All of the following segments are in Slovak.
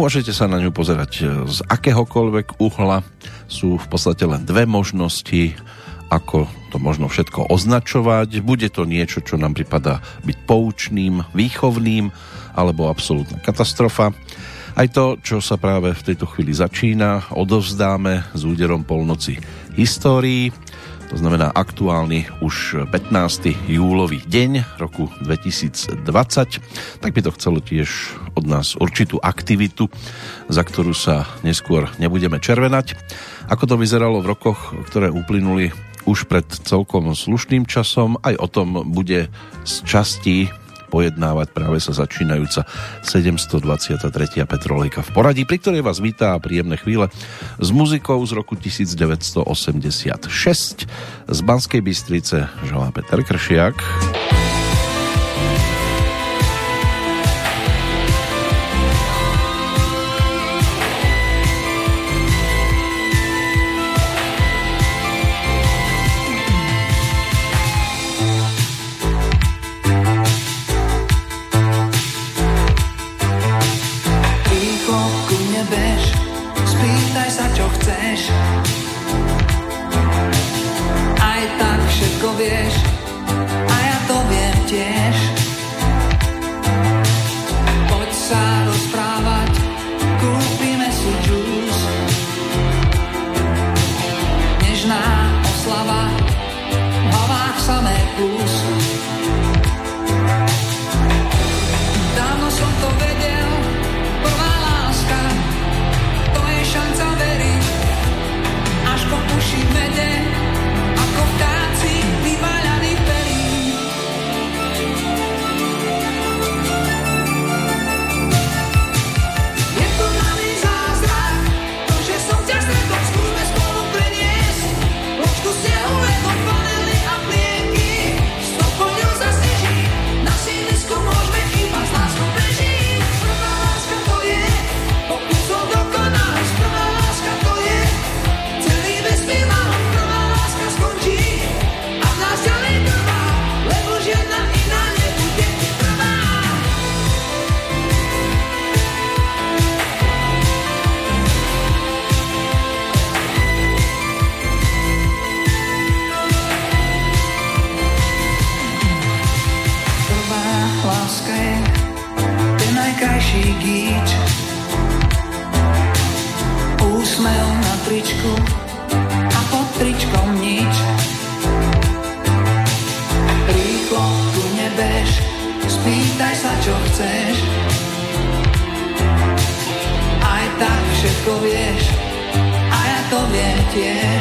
Môžete sa na ňu pozerať z akéhokoľvek uhla. Sú v podstate len dve možnosti, ako to možno všetko označovať. Bude to niečo, čo nám pripada byť poučným, výchovným, alebo absolútna katastrofa. Aj to, čo sa práve v tejto chvíli začína, odovzdáme s úderom polnoci histórii to znamená aktuálny už 15. júlový deň roku 2020, tak by to chcelo tiež od nás určitú aktivitu, za ktorú sa neskôr nebudeme červenať. Ako to vyzeralo v rokoch, ktoré uplynuli už pred celkom slušným časom, aj o tom bude z časti pojednávať práve sa začínajúca 723. Petrolejka v poradí, pri ktorej vás vítá príjemné chvíle s muzikou z roku 1986. Z Banskej Bystrice želá Peter Kršiak. všetko vieš a ja to viem tiež.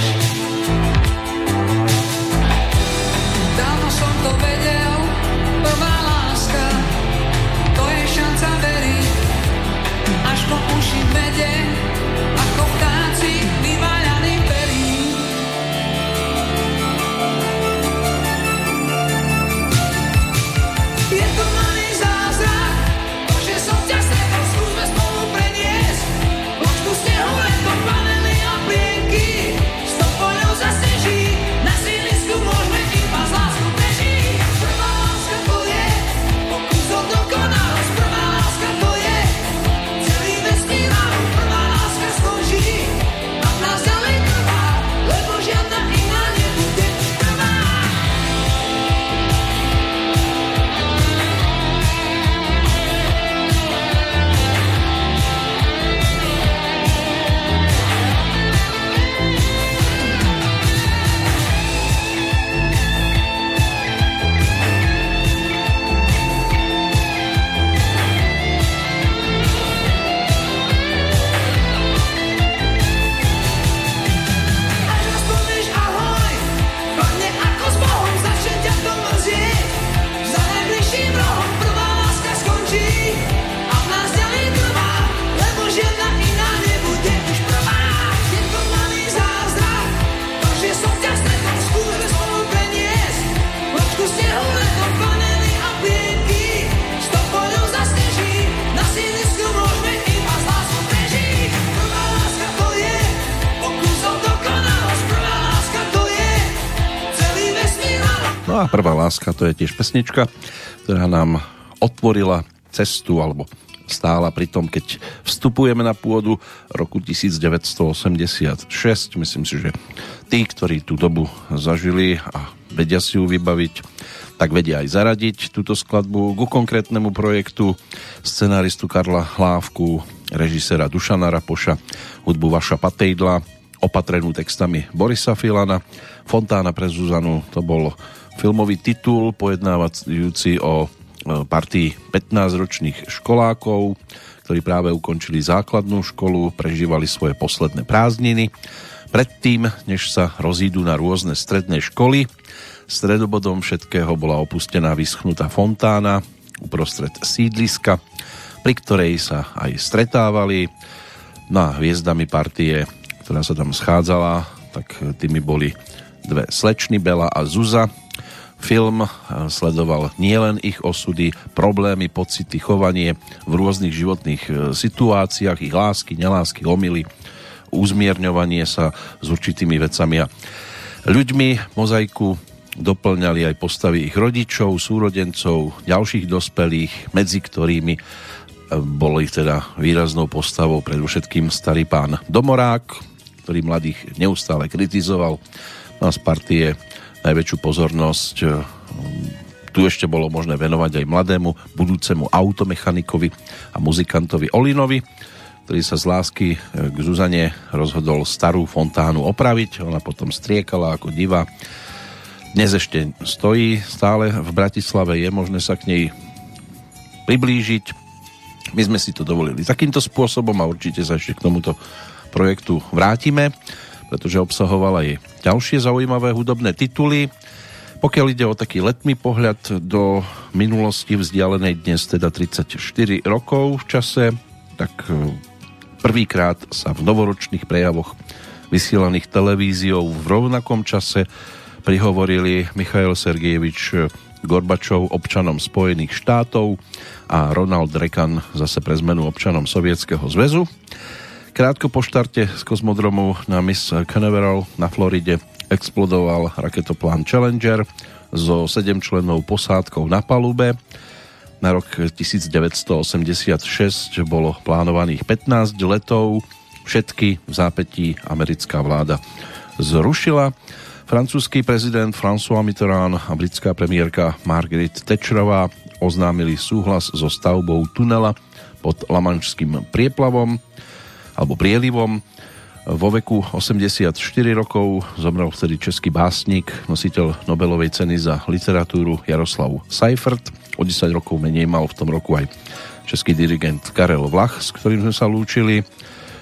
Láska, to je tiež pesnička, ktorá nám otvorila cestu alebo stála pri tom, keď vstupujeme na pôdu roku 1986. Myslím si, že tí, ktorí tú dobu zažili a vedia si ju vybaviť, tak vedia aj zaradiť túto skladbu ku konkrétnemu projektu scenáristu Karla Hlávku, režisera Dušana Rapoša, hudbu Vaša Patejdla, opatrenú textami Borisa Filana, Fontána pre Zuzanu, to bol filmový titul pojednávajúci o E, partii 15-ročných školákov, ktorí práve ukončili základnú školu, prežívali svoje posledné prázdniny. Predtým, než sa rozídu na rôzne stredné školy, stredobodom všetkého bola opustená vyschnutá fontána uprostred sídliska, pri ktorej sa aj stretávali. Na hviezdami partie, ktorá sa tam schádzala, tak tými boli dve slečny Bela a Zuza, Film eh, sledoval nielen ich osudy, problémy, pocity, chovanie v rôznych životných eh, situáciách, ich lásky, nelásky, omily, uzmierňovanie sa s určitými vecami a ľuďmi mozaiku doplňali aj postavy ich rodičov, súrodencov, ďalších dospelých, medzi ktorými eh, bol ich teda výraznou postavou predovšetkým starý pán Domorák, ktorý mladých neustále kritizoval. No a z partie najväčšiu pozornosť e, tu ešte bolo možné venovať aj mladému budúcemu automechanikovi a muzikantovi Olinovi, ktorý sa z lásky e, k Zuzane rozhodol starú fontánu opraviť. Ona potom striekala ako diva. Dnes ešte stojí stále v Bratislave, je možné sa k nej priblížiť. My sme si to dovolili takýmto spôsobom a určite sa ešte k tomuto projektu vrátime pretože obsahoval aj ďalšie zaujímavé hudobné tituly. Pokiaľ ide o taký letný pohľad do minulosti vzdialenej dnes teda 34 rokov v čase, tak e, prvýkrát sa v novoročných prejavoch vysielaných televíziou v rovnakom čase prihovorili Michail Sergejevič Gorbačov občanom Spojených štátov a Ronald Reagan zase pre zmenu občanom Sovietskeho zväzu. Krátko po štarte z kozmodromu na Miss Canaveral na Floride explodoval raketoplán Challenger so 7 členov posádkou na palube. Na rok 1986 bolo plánovaných 15 letov, všetky v zápetí americká vláda zrušila. Francúzsky prezident François Mitterrand a britská premiérka Margaret Thatcherová oznámili súhlas so stavbou tunela pod Lamančským prieplavom alebo prielivom. Vo veku 84 rokov zomrel vtedy český básnik, nositeľ Nobelovej ceny za literatúru Jaroslav Seifert. O 10 rokov menej mal v tom roku aj český dirigent Karel Vlach, s ktorým sme sa lúčili.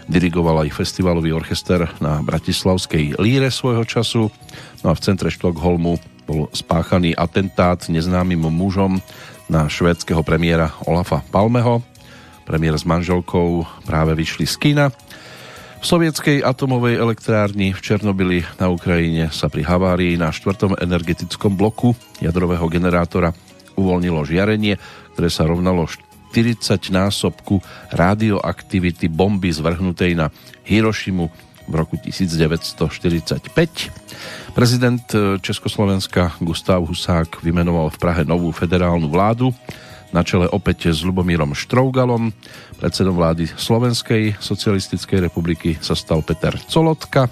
Dirigoval aj festivalový orchester na Bratislavskej líre svojho času. No a v centre Štokholmu bol spáchaný atentát neznámym mužom na švédskeho premiéra Olafa Palmeho. Premiér s manželkou práve vyšli z kina. V sovietskej atomovej elektrárni v Černobili na Ukrajine sa pri havárii na štvrtom energetickom bloku jadrového generátora uvoľnilo žiarenie, ktoré sa rovnalo 40 násobku radioaktivity bomby zvrhnutej na Hirošimu v roku 1945. Prezident Československa Gustav Husák vymenoval v Prahe novú federálnu vládu, na čele opäť s Lubomírom Štrougalom. Predsedom vlády Slovenskej socialistickej republiky sa stal Peter Colotka.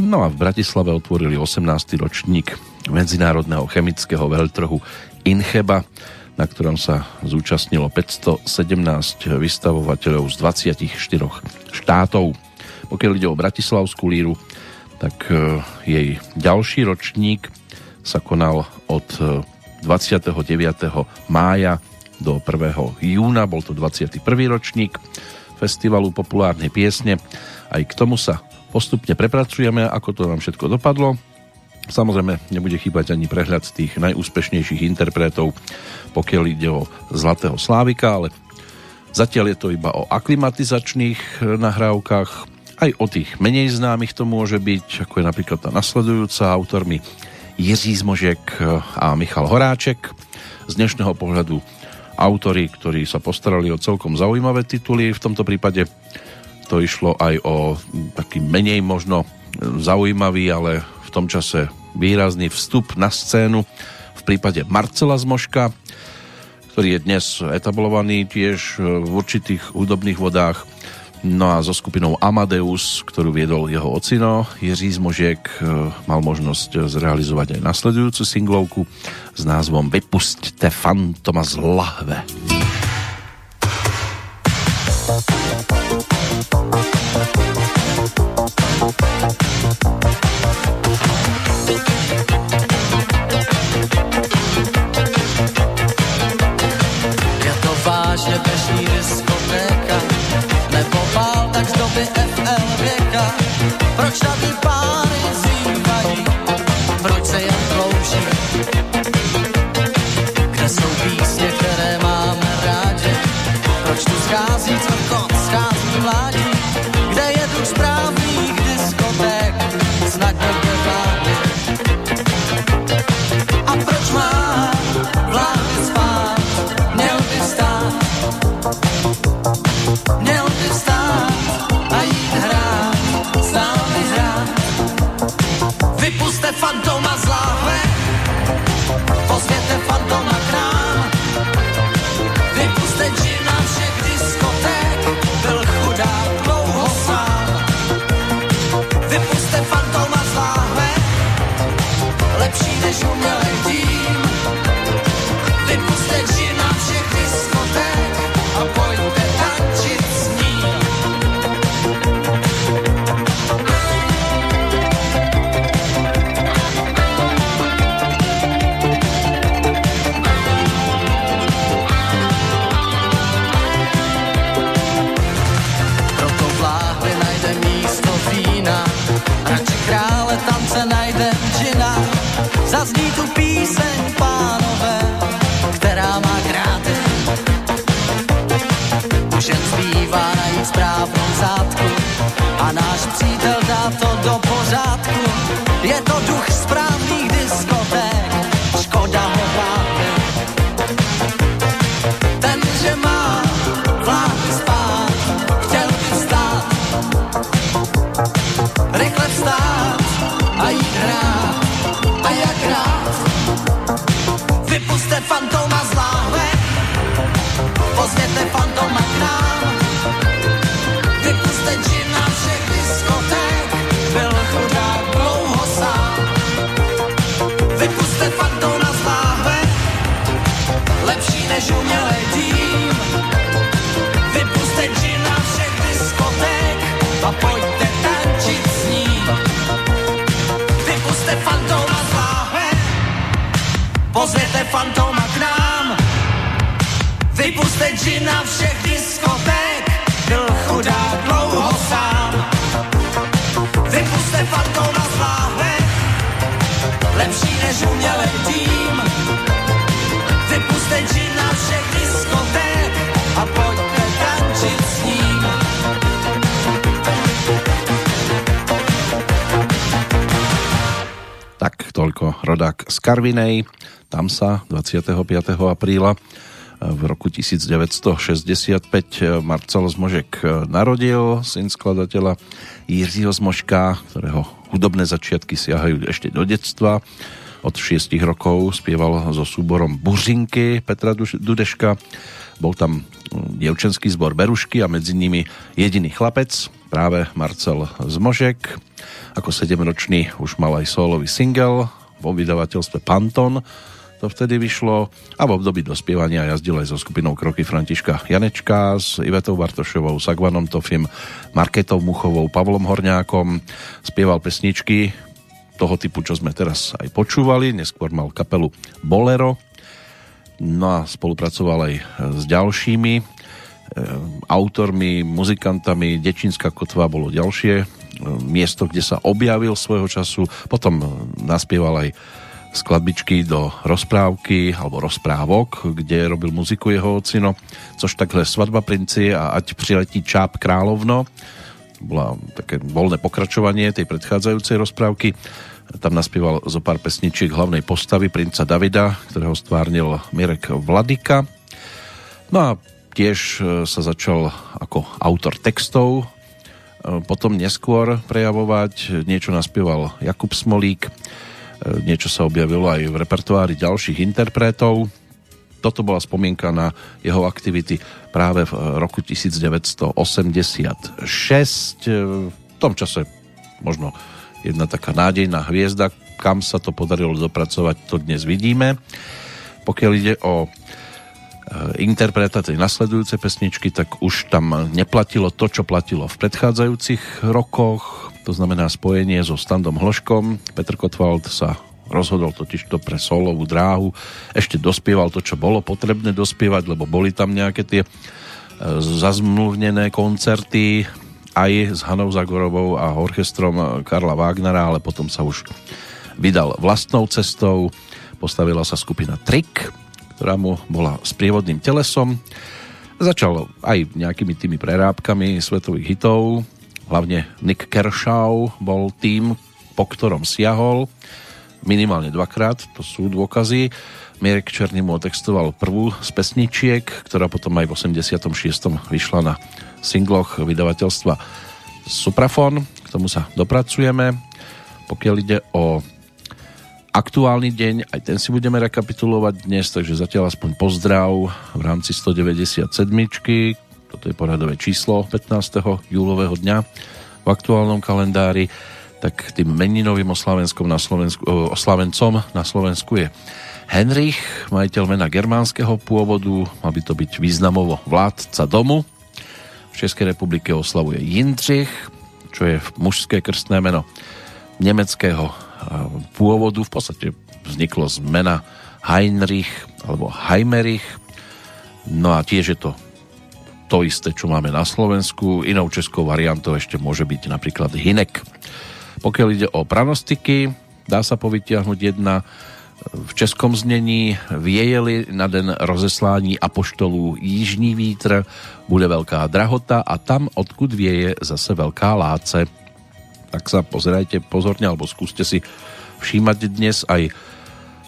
No a v Bratislave otvorili 18. ročník medzinárodného chemického veľtrhu Incheba, na ktorom sa zúčastnilo 517 vystavovateľov z 24 štátov. Pokiaľ ide o Bratislavskú líru, tak e, jej ďalší ročník sa konal od e, 29. mája do 1. júna, bol to 21. ročník festivalu populárnej piesne. Aj k tomu sa postupne prepracujeme, ako to nám všetko dopadlo. Samozrejme, nebude chýbať ani prehľad tých najúspešnejších interpretov, pokiaľ ide o Zlatého Slávika, ale zatiaľ je to iba o aklimatizačných nahrávkach, aj o tých menej známych to môže byť, ako je napríklad tá nasledujúca autormi Jiří Zmožek a Michal Horáček. Z dnešného pohľadu autory, ktorí sa postarali o celkom zaujímavé tituly. V tomto prípade to išlo aj o taký menej možno zaujímavý, ale v tom čase výrazný vstup na scénu v prípade Marcela Zmožka, ktorý je dnes etablovaný tiež v určitých hudobných vodách. No a so skupinou Amadeus, ktorú viedol jeho ocino, Jiří Zmožiek mal možnosť zrealizovať aj nasledujúcu singlovku s názvom Vypusťte fantoma z lahve nebo tak z doby FL věka. Proč na páry zývají, proč se jen klouží? Karvinej. Tam sa 25. apríla v roku 1965 Marcel Zmožek narodil, syn skladateľa Jiřího Zmožka, ktorého hudobné začiatky siahajú ešte do detstva. Od 6 rokov spieval so súborom Buřinky Petra Dudeška. Bol tam mm, dievčenský zbor Berušky a medzi nimi jediný chlapec, práve Marcel Zmožek. Ako 7-ročný už mal aj solový single vo vydavateľstve Panton to vtedy vyšlo a v období dospievania jazdil aj so skupinou Kroky Františka Janečka s Ivetou Bartošovou, Sagvanom Tofim, Marketou Muchovou, Pavlom Horňákom. Spieval pesničky toho typu, čo sme teraz aj počúvali. Neskôr mal kapelu Bolero. No a spolupracoval aj s ďalšími e, autormi, muzikantami. Dečínska kotva bolo ďalšie miesto, kde sa objavil svojho času. Potom naspieval aj skladbičky do rozprávky alebo rozprávok, kde robil muziku jeho ocino, což takhle Svadba princi a Ať přiletí čáp královno. Bola také voľné pokračovanie tej predchádzajúcej rozprávky. Tam naspieval zo pár pesničiek hlavnej postavy princa Davida, ktorého stvárnil Mirek Vladika. No a tiež sa začal ako autor textov potom neskôr prejavovať. Niečo naspieval Jakub Smolík, e, niečo sa objavilo aj v repertoári ďalších interpretov. toto bola spomienka na jeho aktivity práve v roku 1986. V tom čase možno jedna taká nádejná hviezda, kam sa to podarilo dopracovať, to dnes vidíme. Pokiaľ ide o interpretácie nasledujúce pesničky, tak už tam neplatilo to, čo platilo v predchádzajúcich rokoch, to znamená spojenie so Standom Hloškom. Petr Kotwald sa rozhodol totiž to pre solovú dráhu. Ešte dospieval to, čo bolo potrebné dospievať, lebo boli tam nejaké tie e, zazmluvnené koncerty aj s Hanou Zagorovou a orchestrom Karla Wagnera, ale potom sa už vydal vlastnou cestou. Postavila sa skupina Trick, ktorá mu bola sprievodným telesom. Začal aj nejakými tými prerábkami svetových hitov, hlavne Nick Kershaw bol tým, po ktorom siahol minimálne dvakrát, to sú dôkazy. Mirek Černý mu otextoval prvú z pesničiek, ktorá potom aj v 86. vyšla na singloch vydavateľstva Suprafon. K tomu sa dopracujeme. Pokiaľ ide o aktuálny deň, aj ten si budeme rekapitulovať dnes, takže zatiaľ aspoň pozdrav v rámci 197. Toto je poradové číslo 15. júlového dňa v aktuálnom kalendári tak tým meninovým oslavenskom na Slovensku, oslavencom na Slovensku je Henrich, majiteľ mena germánskeho pôvodu, mal by to byť významovo vládca domu. V Českej republike oslavuje Jindřich, čo je mužské krstné meno nemeckého pôvodu. V podstate vzniklo z mena Heinrich alebo Heimerich. No a tiež je to to isté, čo máme na Slovensku. Inou českou variantou ešte môže byť napríklad Hinek. Pokiaľ ide o pranostiky, dá sa povytiahnuť jedna v českom znení viejeli na den rozeslání apoštolů Jižní vítr, bude veľká drahota a tam, odkud vieje, zase veľká láce. Tak sa pozerajte pozorne, alebo skúste si všímať dnes aj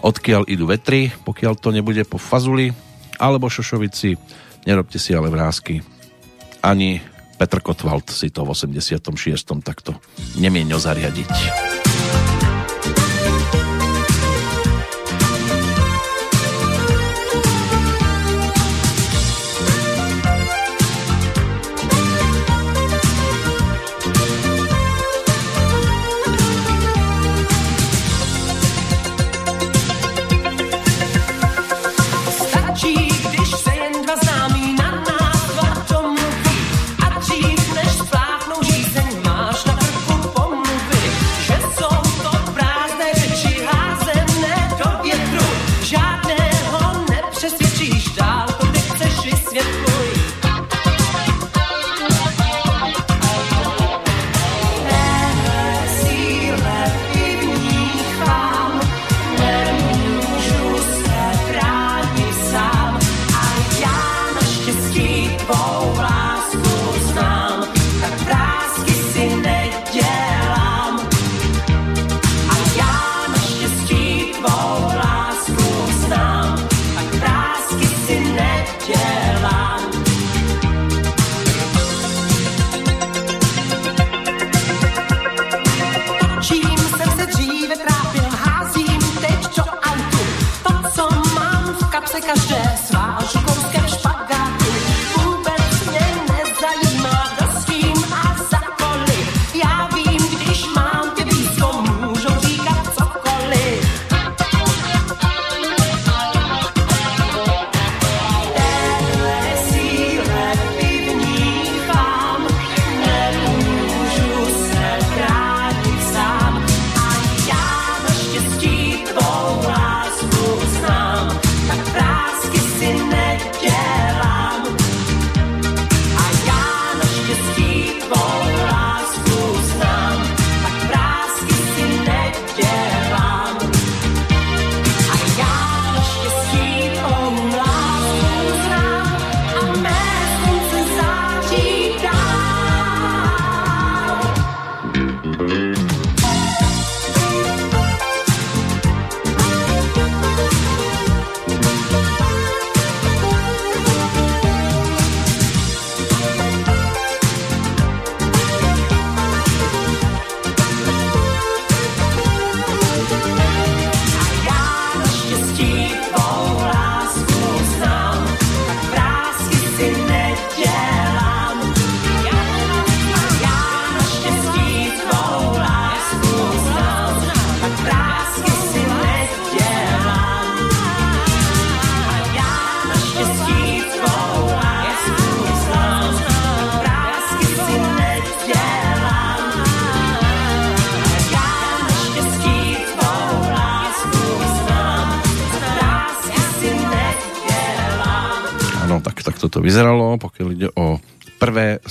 odkiaľ idú vetry, pokiaľ to nebude po fazuli, alebo šošovici, nerobte si ale vrázky. Ani Petr Kotwald si to v 86. takto nemienil zariadiť.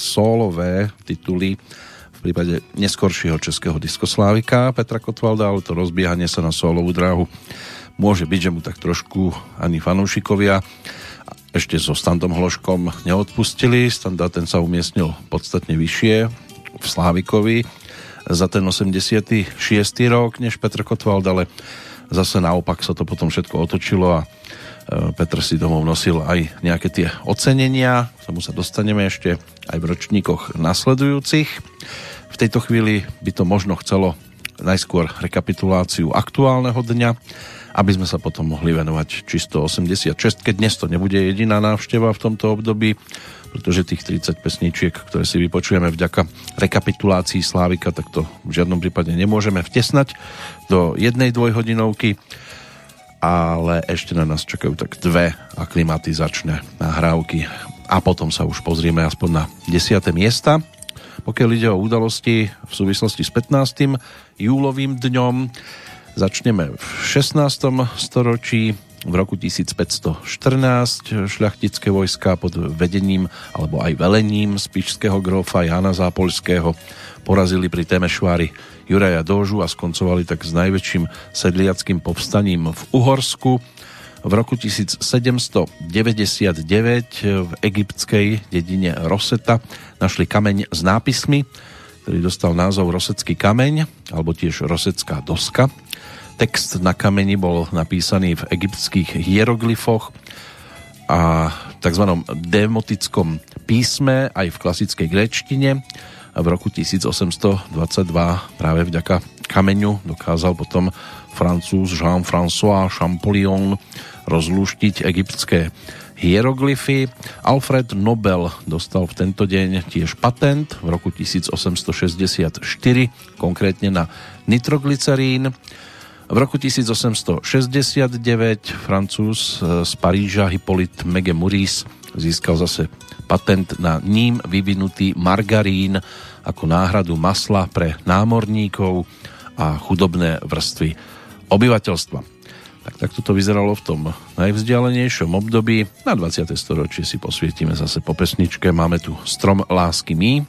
Sólové tituly v prípade neskoršieho českého diskoslávika Petra Kotvalda, ale to rozbiehanie sa na sólovú dráhu môže byť, že mu tak trošku ani fanúšikovia ešte so Standom Hloškom neodpustili. Standa ten sa umiestnil podstatne vyššie v Slávikovi za ten 86. rok než Petr Kotwald, ale zase naopak sa to potom všetko otočilo a Petr si domov nosil aj nejaké tie ocenenia, k tomu sa dostaneme ešte aj v ročníkoch nasledujúcich. V tejto chvíli by to možno chcelo najskôr rekapituláciu aktuálneho dňa, aby sme sa potom mohli venovať čisto 86, keď dnes to nebude jediná návšteva v tomto období, pretože tých 30 pesničiek, ktoré si vypočujeme vďaka rekapitulácii Slávika, tak to v žiadnom prípade nemôžeme vtesnať do jednej dvojhodinovky, ale ešte na nás čakajú tak dve aklimatizačné nahrávky a potom sa už pozrieme aspoň na 10. miesta. Pokiaľ ide o udalosti v súvislosti s 15. júlovým dňom, Začneme v 16. storočí. V roku 1514 šľachtické vojska pod vedením alebo aj velením spišského grófa Jana Zápolského porazili pri Temešvári Juraja Dožu a skoncovali tak s najväčším sedliackým povstaním v Uhorsku. V roku 1799 v egyptskej dedine Roseta našli kameň s nápismi, ktorý dostal názov Rosecký kameň, alebo tiež Rosecká doska. Text na kameni bol napísaný v egyptských hieroglyfoch a tzv. demotickom písme aj v klasickej gréčtine. V roku 1822 práve vďaka kameňu dokázal potom francúz Jean-François Champollion rozlúštiť egyptské hieroglyfy. Alfred Nobel dostal v tento deň tiež patent v roku 1864, konkrétne na nitroglycerín. V roku 1869 francúz e, z Paríža Hippolyte Mege Maurice získal zase patent na ním vyvinutý margarín ako náhradu masla pre námorníkov a chudobné vrstvy obyvateľstva. Tak takto to vyzeralo v tom najvzdialenejšom období. Na 20. storočie si posvietime zase po pesničke. Máme tu Strom lásky mý,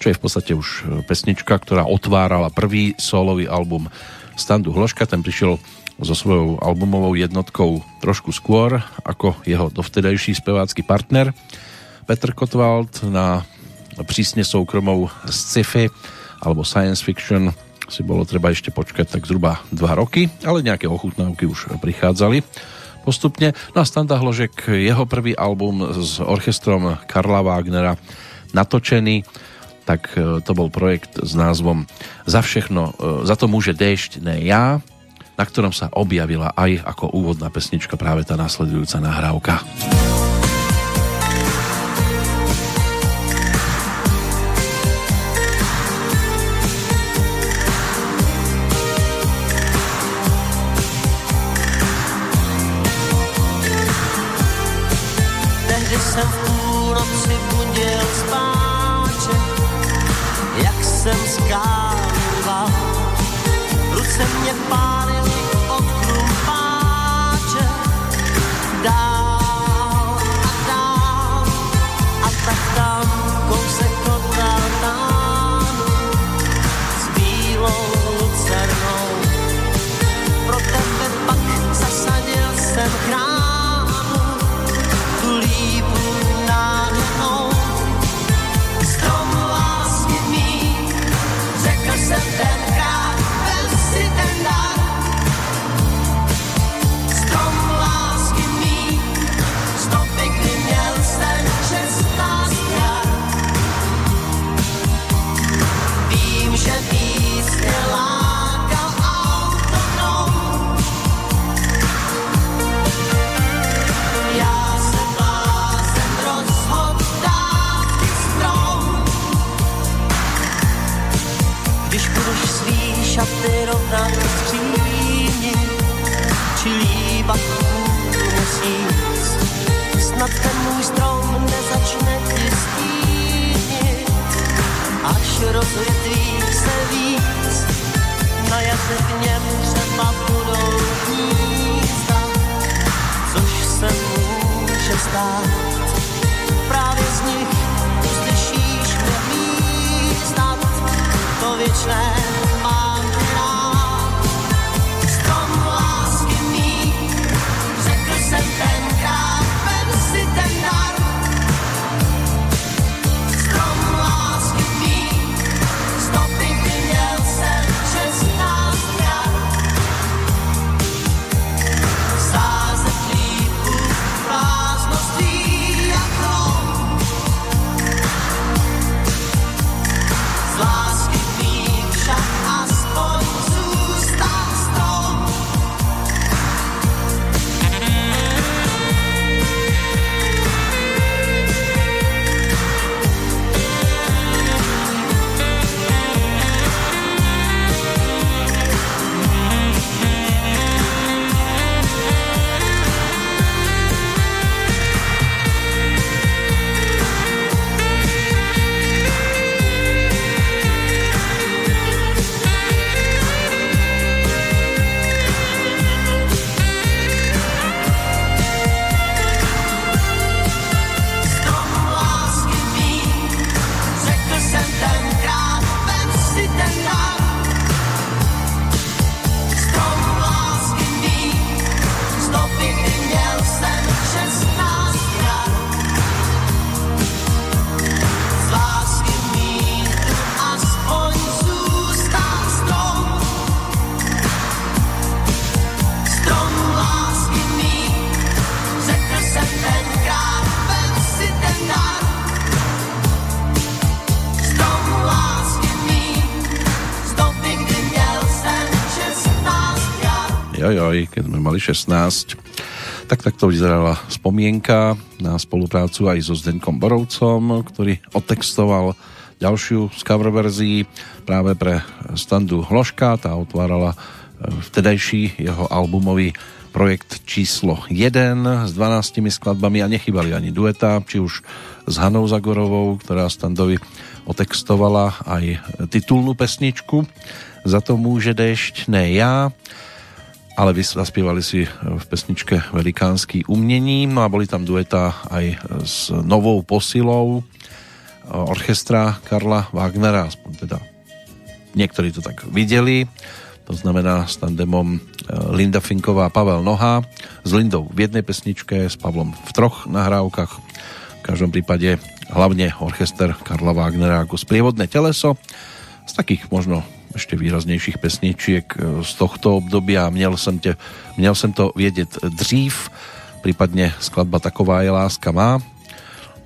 čo je v podstate už pesnička, ktorá otvárala prvý solový album Standu Hloška, ten prišiel so svojou albumovou jednotkou trošku skôr ako jeho dovtedajší spevácky partner Petr Kotwald na prísne soukromou sci-fi alebo science fiction si bolo treba ešte počkať tak zhruba 2 roky, ale nejaké ochutnávky už prichádzali postupne. No a Standa Hložek, jeho prvý album s orchestrom Karla Wagnera natočený tak e, to bol projekt s názvom Za všechno, e, za to môže dešť, ne ja, na ktorom sa objavila aj ako úvodná pesnička práve tá následujúca nahrávka. Mali 16. Tak takto vyzerala spomienka na spoluprácu aj so Zdenkom Borovcom, ktorý otextoval ďalšiu z cover verzií práve pre standu Hloška, tá otvárala e, vtedajší jeho albumový projekt číslo 1 s 12 skladbami a nechybali ani dueta, či už s Hanou Zagorovou, ktorá standovi otextovala aj titulnú pesničku Za to môže dešť, ne ja ale zaspievali si v pesničke Velikánsky umnení, no a boli tam dueta aj s novou posilou orchestra Karla Wagnera, aspoň teda niektorí to tak videli, to znamená s tandemom e, Linda Finková a Pavel Noha, s Lindou v jednej pesničke, s Pavlom v troch nahrávkach, v každom prípade hlavne orchester Karla Wagnera ako sprievodné teleso, z takých možno ešte výraznejších pesničiek e, z tohto obdobia. Měl měl jsem to vědět dřív, prípadne skladba Taková je láska má.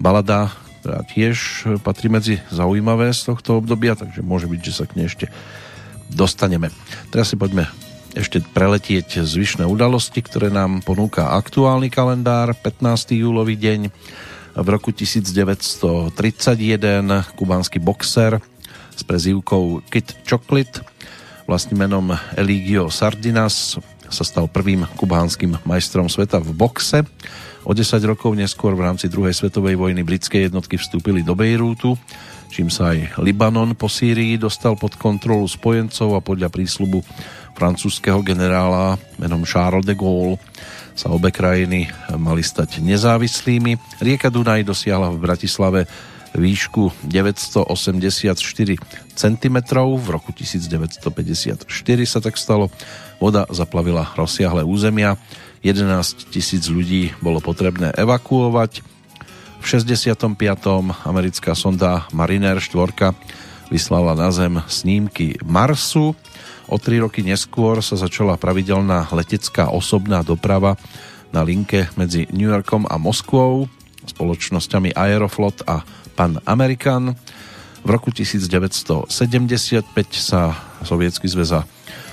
Balada, ktorá tiež patrí medzi zaujímavé z tohto obdobia, takže môže byť, že sa k nej ešte dostaneme. Teraz si poďme ešte preletieť zvyšné udalosti, ktoré nám ponúka aktuálny kalendár, 15. júlový deň v roku 1931 kubánsky boxer s prezývkou Kit Chocolate, vlastným menom Eligio Sardinas, sa stal prvým kubánskym majstrom sveta v boxe. O 10 rokov neskôr v rámci druhej svetovej vojny britské jednotky vstúpili do Bejrútu, čím sa aj Libanon po Sýrii dostal pod kontrolu spojencov a podľa prísľubu francúzského generála menom Charles de Gaulle sa obe krajiny mali stať nezávislými. Rieka Dunaj dosiahla v Bratislave výšku 984 cm. V roku 1954 sa tak stalo. Voda zaplavila rozsiahle územia. 11 tisíc ľudí bolo potrebné evakuovať. V 65. americká sonda Mariner 4 vyslala na Zem snímky Marsu. O tri roky neskôr sa začala pravidelná letecká osobná doprava na linke medzi New Yorkom a Moskvou spoločnosťami Aeroflot a Pan American. V roku 1975 sa Sovietsky zväz a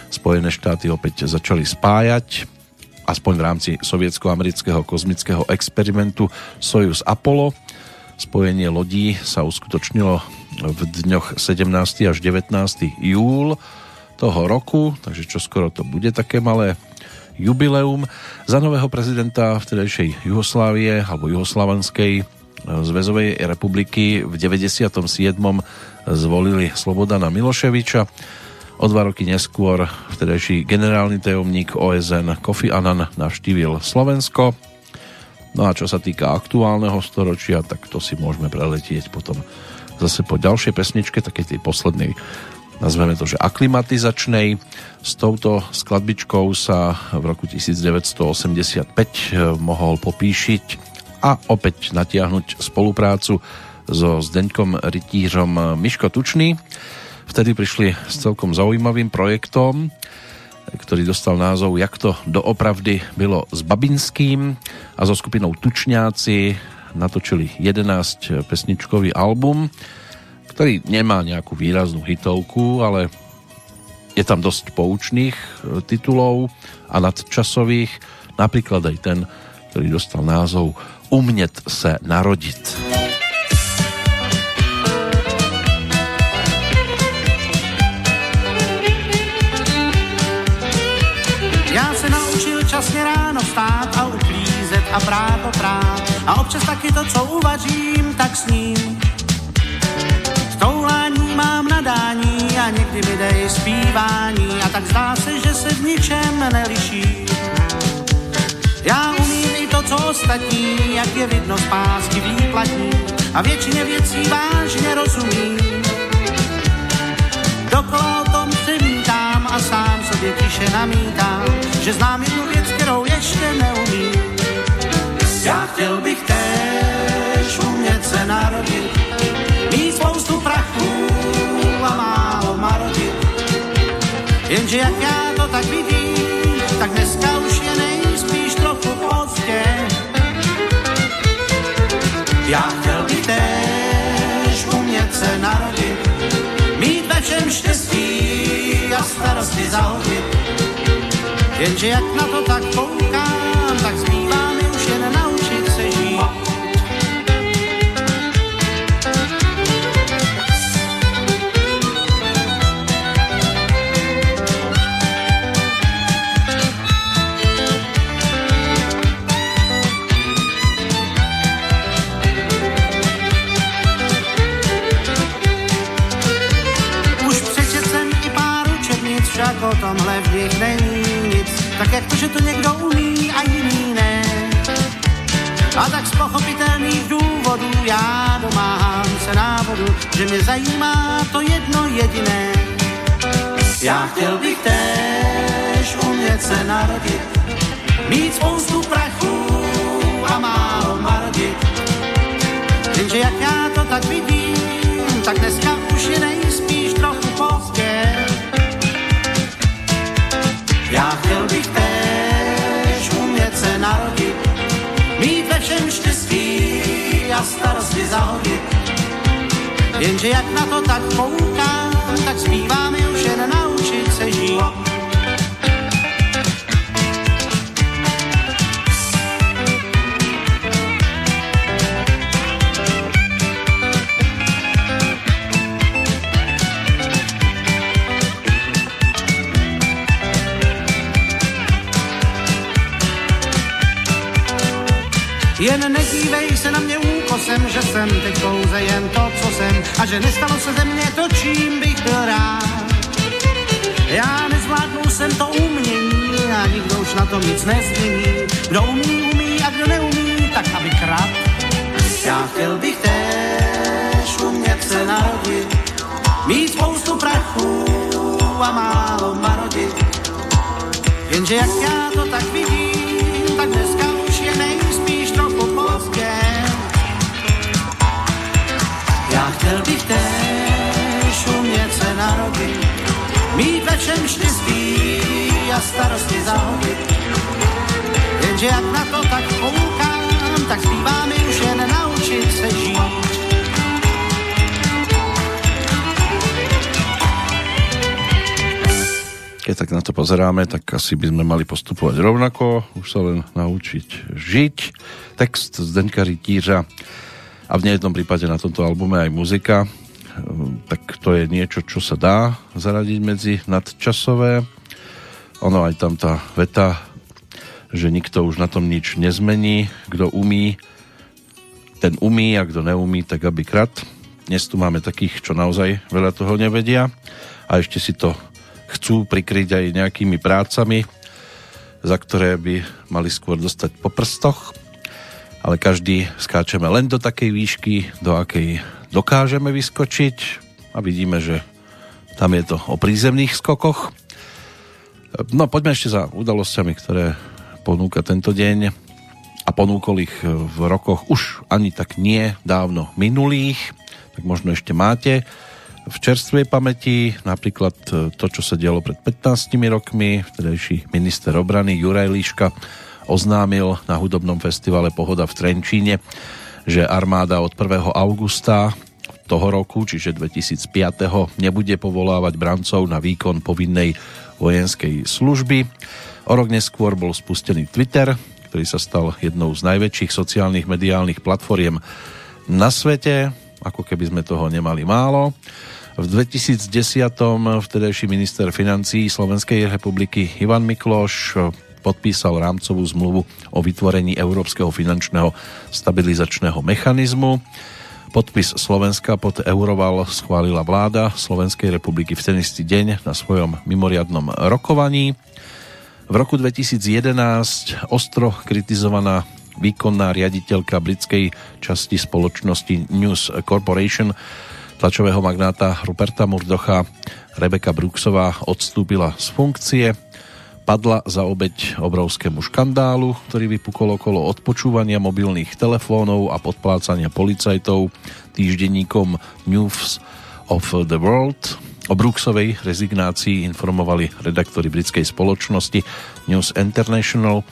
Spojené štáty opäť začali spájať, aspoň v rámci sovietsko-amerického kozmického experimentu Soyuz Apollo. Spojenie lodí sa uskutočnilo v dňoch 17. až 19. júl toho roku, takže čo skoro to bude také malé jubileum. Za nového prezidenta vtedajšej Jugoslávie alebo Jugoslavanskej Zväzovej republiky v 97. zvolili Slobodana Miloševiča. O dva roky neskôr vtedajší generálny tajomník OSN Kofi Annan navštívil Slovensko. No a čo sa týka aktuálneho storočia, tak to si môžeme preletieť potom zase po ďalšej pesničke, takej tej poslednej nazveme to, že aklimatizačnej. S touto skladbičkou sa v roku 1985 mohol popíšiť a opäť natiahnuť spoluprácu so Zdeňkom Rytířom Miško Tučný. Vtedy prišli s celkom zaujímavým projektom, ktorý dostal názov Jak to doopravdy bylo s Babinským a so skupinou Tučňáci natočili 11 pesničkový album, ktorý nemá nejakú výraznú hitovku, ale je tam dosť poučných e, titulov a nadčasových, napríklad aj ten, ktorý dostal názov Umět se narodit. časně ráno vstát a uklízet a prát prát. A občas taky to, co uvařím, tak sním. V toulání mám nadání a někdy mi dej zpívání a tak zdá se, že se v ničem neliší. Já co ostatní, jak je vidno z pásky výplatní a většině věcí vážně rozumím. Dokola o tom přemítám a sám sobě tiše namítám, že znám jednu věc, kterou ještě neumím. Já chtěl bych též umět se narodit, mít spoustu prachů a málo marodit. Jenže jak já to tak vidím, tak dneska už je nejspíš trochu pozdě. Já chtěl bych též umět se narodit, mít ve všem štěstí a starosti zahodit Jenže jak na to tak koukám, nich není tak jak to, že to někdo umí a jiný ne. A tak z pochopitelných důvodů já domáhám se návodu, že mě zajímá to jedno jediné. Já chtěl bych též umět se narodit, mít spoustu prachu a málo marodit. Jenže jak já to tak vidím, tak dneska už je nejspíš ve všem štěstí a starosti zahodit. Jenže jak na to tak koukám, tak zpívám už jen naučit se žít. Jen nedívej se na mě úkosem, že jsem teď pouze jen to, co jsem a že nestalo se ze mě to, čím bych byl rád. Já nezvládnu jsem to umění a nikdo už na tom nic nezmění. Kdo umí, umí a kdo neumí, tak aby krát. Já chtěl bych též umět se narodit, mít spoustu prachu a málo marodit. Jenže jak já to tak vidím, Já chtěl bych též umět se narodit, mít ve všem štěstí a starosti zahodit. Jenže jak na to tak koukám, tak zbývá mi už jen naučit se žít. Keď tak na to pozeráme, tak asi by sme mali postupovať rovnako, už sa len naučiť žiť. Text Zdenka Rytířa a v nejednom prípade na tomto albume aj muzika, tak to je niečo, čo sa dá zaradiť medzi nadčasové. Ono aj tam tá veta, že nikto už na tom nič nezmení, kto umí, ten umí a kto neumí, tak aby krat. Dnes tu máme takých, čo naozaj veľa toho nevedia a ešte si to chcú prikryť aj nejakými prácami, za ktoré by mali skôr dostať po prstoch. Ale každý skáčeme len do takej výšky, do akej dokážeme vyskočiť a vidíme, že tam je to o prízemných skokoch. No poďme ešte za udalosťami, ktoré ponúka tento deň a ponúkol ich v rokoch už ani tak nie dávno minulých, tak možno ešte máte v čerstvej pamäti napríklad to, čo sa dialo pred 15 rokmi. Vtedajší minister obrany Juraj Líška oznámil na hudobnom festivale Pohoda v Trenčíne, že armáda od 1. augusta toho roku, čiže 2005. nebude povolávať brancov na výkon povinnej vojenskej služby. O rok neskôr bol spustený Twitter, ktorý sa stal jednou z najväčších sociálnych mediálnych platformiem na svete, ako keby sme toho nemali málo. V 2010. vtedajší minister financí Slovenskej republiky Ivan Mikloš podpísal rámcovú zmluvu o vytvorení Európskeho finančného stabilizačného mechanizmu. Podpis Slovenska pod Euroval schválila vláda Slovenskej republiky v ten istý deň na svojom mimoriadnom rokovaní. V roku 2011 ostro kritizovaná výkonná riaditeľka britskej časti spoločnosti News Corporation tlačového magnáta Ruperta Murdocha Rebeka Brooksová odstúpila z funkcie padla za obeď obrovskému škandálu, ktorý vypukol okolo odpočúvania mobilných telefónov a podplácania policajtov týždenníkom News of the World. O Brooksovej rezignácii informovali redaktori britskej spoločnosti News International,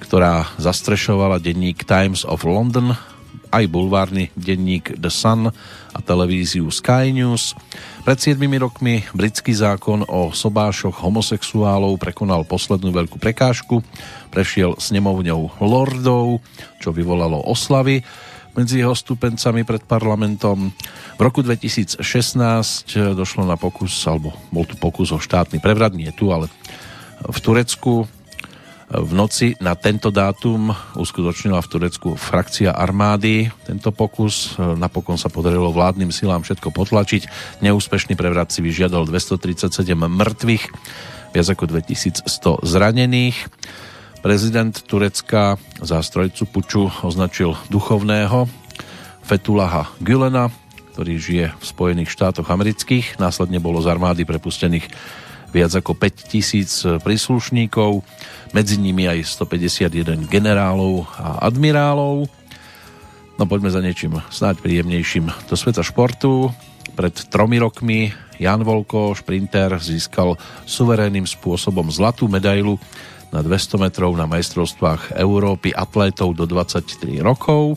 ktorá zastrešovala denník Times of London, aj bulvárny denník The Sun a televíziu Sky News. Pred 7 rokmi britský zákon o sobášoch homosexuálov prekonal poslednú veľkú prekážku, prešiel snemovňou lordov, čo vyvolalo oslavy medzi jeho stupencami pred parlamentom. V roku 2016 došlo na pokus, alebo bol tu pokus o štátny prevrat, nie tu, ale v Turecku v noci na tento dátum uskutočnila v Turecku frakcia armády tento pokus. Napokon sa podarilo vládnym silám všetko potlačiť. Neúspešný prevrat si vyžiadal 237 mŕtvych, viac ako 2100 zranených. Prezident Turecka za strojcu puču označil duchovného Fetulaha Gülena, ktorý žije v Spojených štátoch amerických. Následne bolo z armády prepustených viac ako 5000 príslušníkov medzi nimi aj 151 generálov a admirálov. No poďme za niečím snáď príjemnejším do sveta športu. Pred tromi rokmi Jan Volko, šprinter, získal suverénnym spôsobom zlatú medailu na 200 metrov na majstrovstvách Európy atlétov do 23 rokov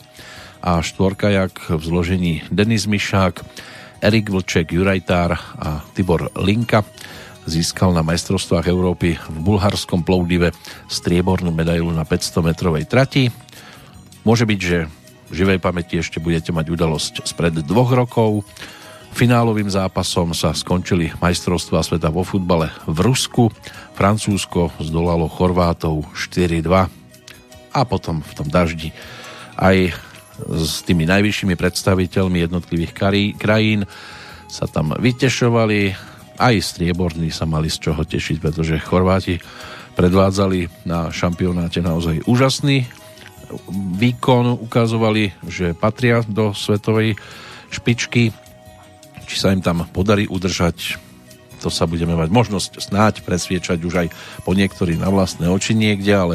a štvorkajak v zložení Denis Mišák, Erik Vlček, Jurajtár a Tibor Linka získal na majstrovstvách Európy v bulharskom Plovdive striebornú medailu na 500 metrovej trati. Môže byť, že v živej pamäti ešte budete mať udalosť spred dvoch rokov. Finálovým zápasom sa skončili majstrovstvá sveta vo futbale v Rusku. Francúzsko zdolalo Chorvátov 4-2 a potom v tom daždi aj s tými najvyššími predstaviteľmi jednotlivých krajín sa tam vytešovali aj strieborní sa mali z čoho tešiť, pretože Chorváti predvádzali na šampionáte naozaj úžasný výkon, ukazovali, že patria do svetovej špičky. Či sa im tam podarí udržať, to sa budeme mať možnosť snáď presviečať už aj po niektorí na vlastné oči niekde, ale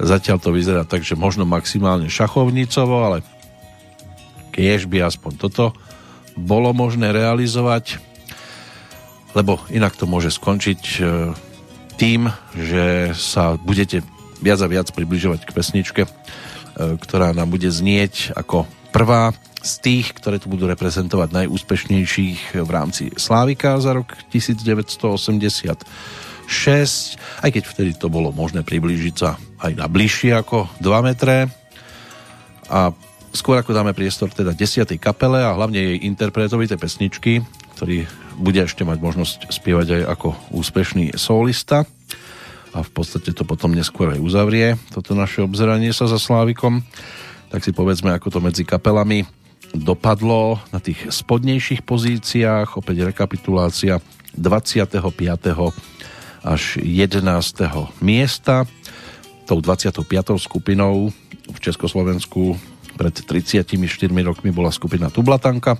zatiaľ to vyzerá tak, že možno maximálne šachovnicovo, ale keď by aspoň toto bolo možné realizovať, lebo inak to môže skončiť e, tým, že sa budete viac a viac približovať k pesničke, e, ktorá nám bude znieť ako prvá z tých, ktoré tu budú reprezentovať najúspešnejších v rámci Slávika za rok 1986, aj keď vtedy to bolo možné priblížiť sa aj na bližšie ako 2 metre. A skôr ako dáme priestor teda 10. kapele a hlavne jej interpretovi tej pesničky, ktorý bude ešte mať možnosť spievať aj ako úspešný solista a v podstate to potom neskôr aj uzavrie toto naše obzeranie sa za Slávikom tak si povedzme ako to medzi kapelami dopadlo na tých spodnejších pozíciách opäť rekapitulácia 25. až 11. miesta tou 25. skupinou v Československu pred 34 rokmi bola skupina Tublatanka,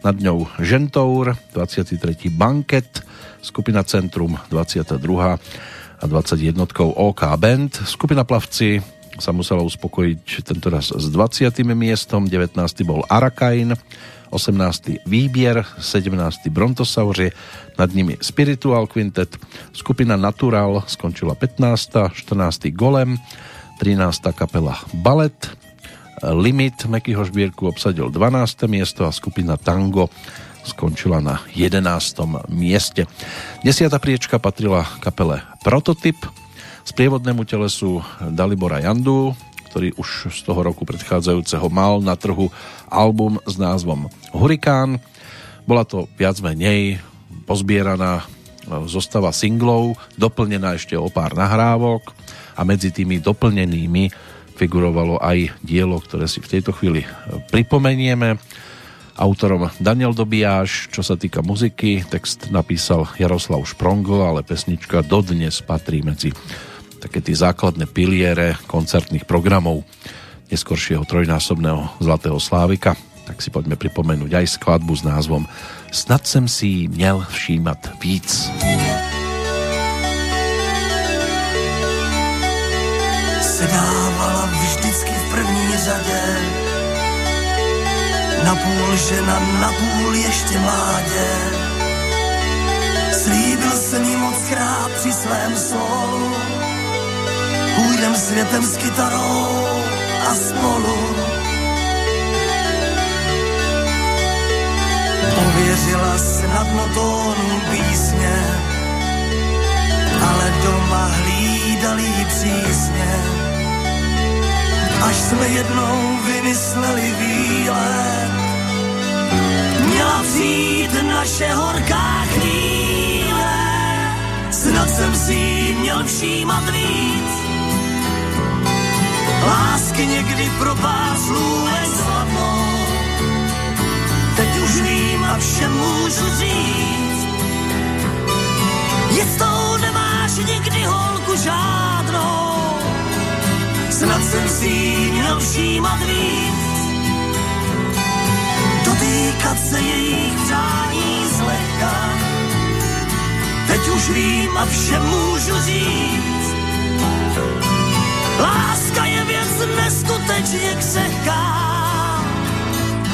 nad ňou Žentour, 23. Banket, skupina Centrum 22. a 21. OK Band. Skupina Plavci sa musela uspokojiť tentoraz s 20. miestom, 19. bol Arakain, 18. Výbier, 17. Brontosauri, nad nimi Spiritual Quintet, skupina Natural skončila 15. 14. Golem, 13. kapela Ballet, Limit Mekyho šbírku obsadil 12. miesto a skupina Tango skončila na 11. mieste. Desiata priečka patrila kapele Prototyp, sprievodnému telesu Dalibora Jandu, ktorý už z toho roku predchádzajúceho mal na trhu album s názvom Hurikán. Bola to viac menej pozbieraná zostava singlov, doplnená ešte o pár nahrávok a medzi tými doplnenými figurovalo aj dielo, ktoré si v tejto chvíli pripomenieme. Autorom Daniel Dobijáš, čo sa týka muziky, text napísal Jaroslav Šprongl, ale pesnička dodnes patrí medzi také tie základné piliere koncertných programov neskoršieho trojnásobného Zlatého Slávika. Tak si poďme pripomenúť aj skladbu s názvom Snad sem si měl všímat víc. Sedávala vždycky v první řadě Napůl žena, napůl ještě mládě Slíbil jsem jí moc krát při svém solu Půjdem světem s kytarou a spolu. Pověřila snadno tónu písně, ale doma hlídali přísně. Až jsme jednou vymysleli výlet, měla přijít naše horká chvíle. Snad jsem si měl všímat víc, Lásky někdy pro pár slůvek. Teď už vím a všem můžu říct. Jistou nemáš nikdy holku žádnou. Snad jsem si měl všímat víc. Dotýkat se jejich přání zlehka. Teď už vím a všem můžu říct Láska je věc neskutečně křehká,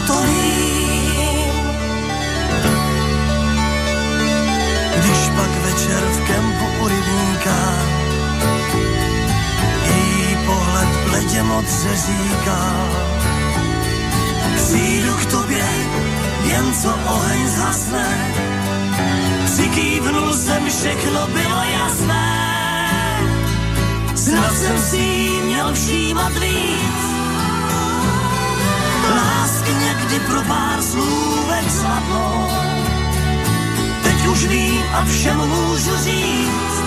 to vím. Když pak večer v kempu u rybníka bledě moc říká, přijdu k tobě, jen co oheň zhasne, přikývnul jsem, všechno bylo jasné Snad jsem si měl všímat víc. Lásky někdy pro pár slůvek zlatnou. Teď už vím a všem můžu říct.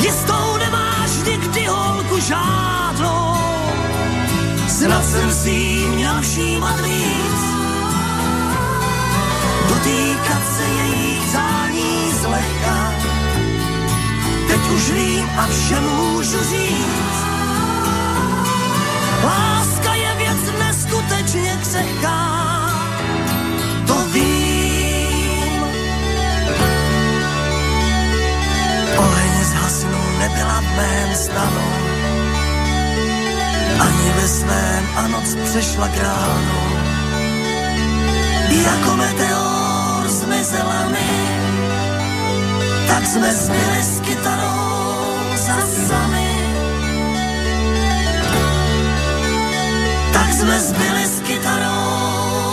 Jistou žádnou. Snad jsem si měl všímat víc. Dotýkat se jejich zání zlehka teď už vím a všem můžu říct. Láska je věc neskutečně křehká, to vím. Oheň zhasnul, nebyla v mém stanu, ani ve svém a noc přešla k ránu. Jako meteor zmizela mi, tak jsme zbyli s kytarou za sami. Tak jsme zbyli s kytarou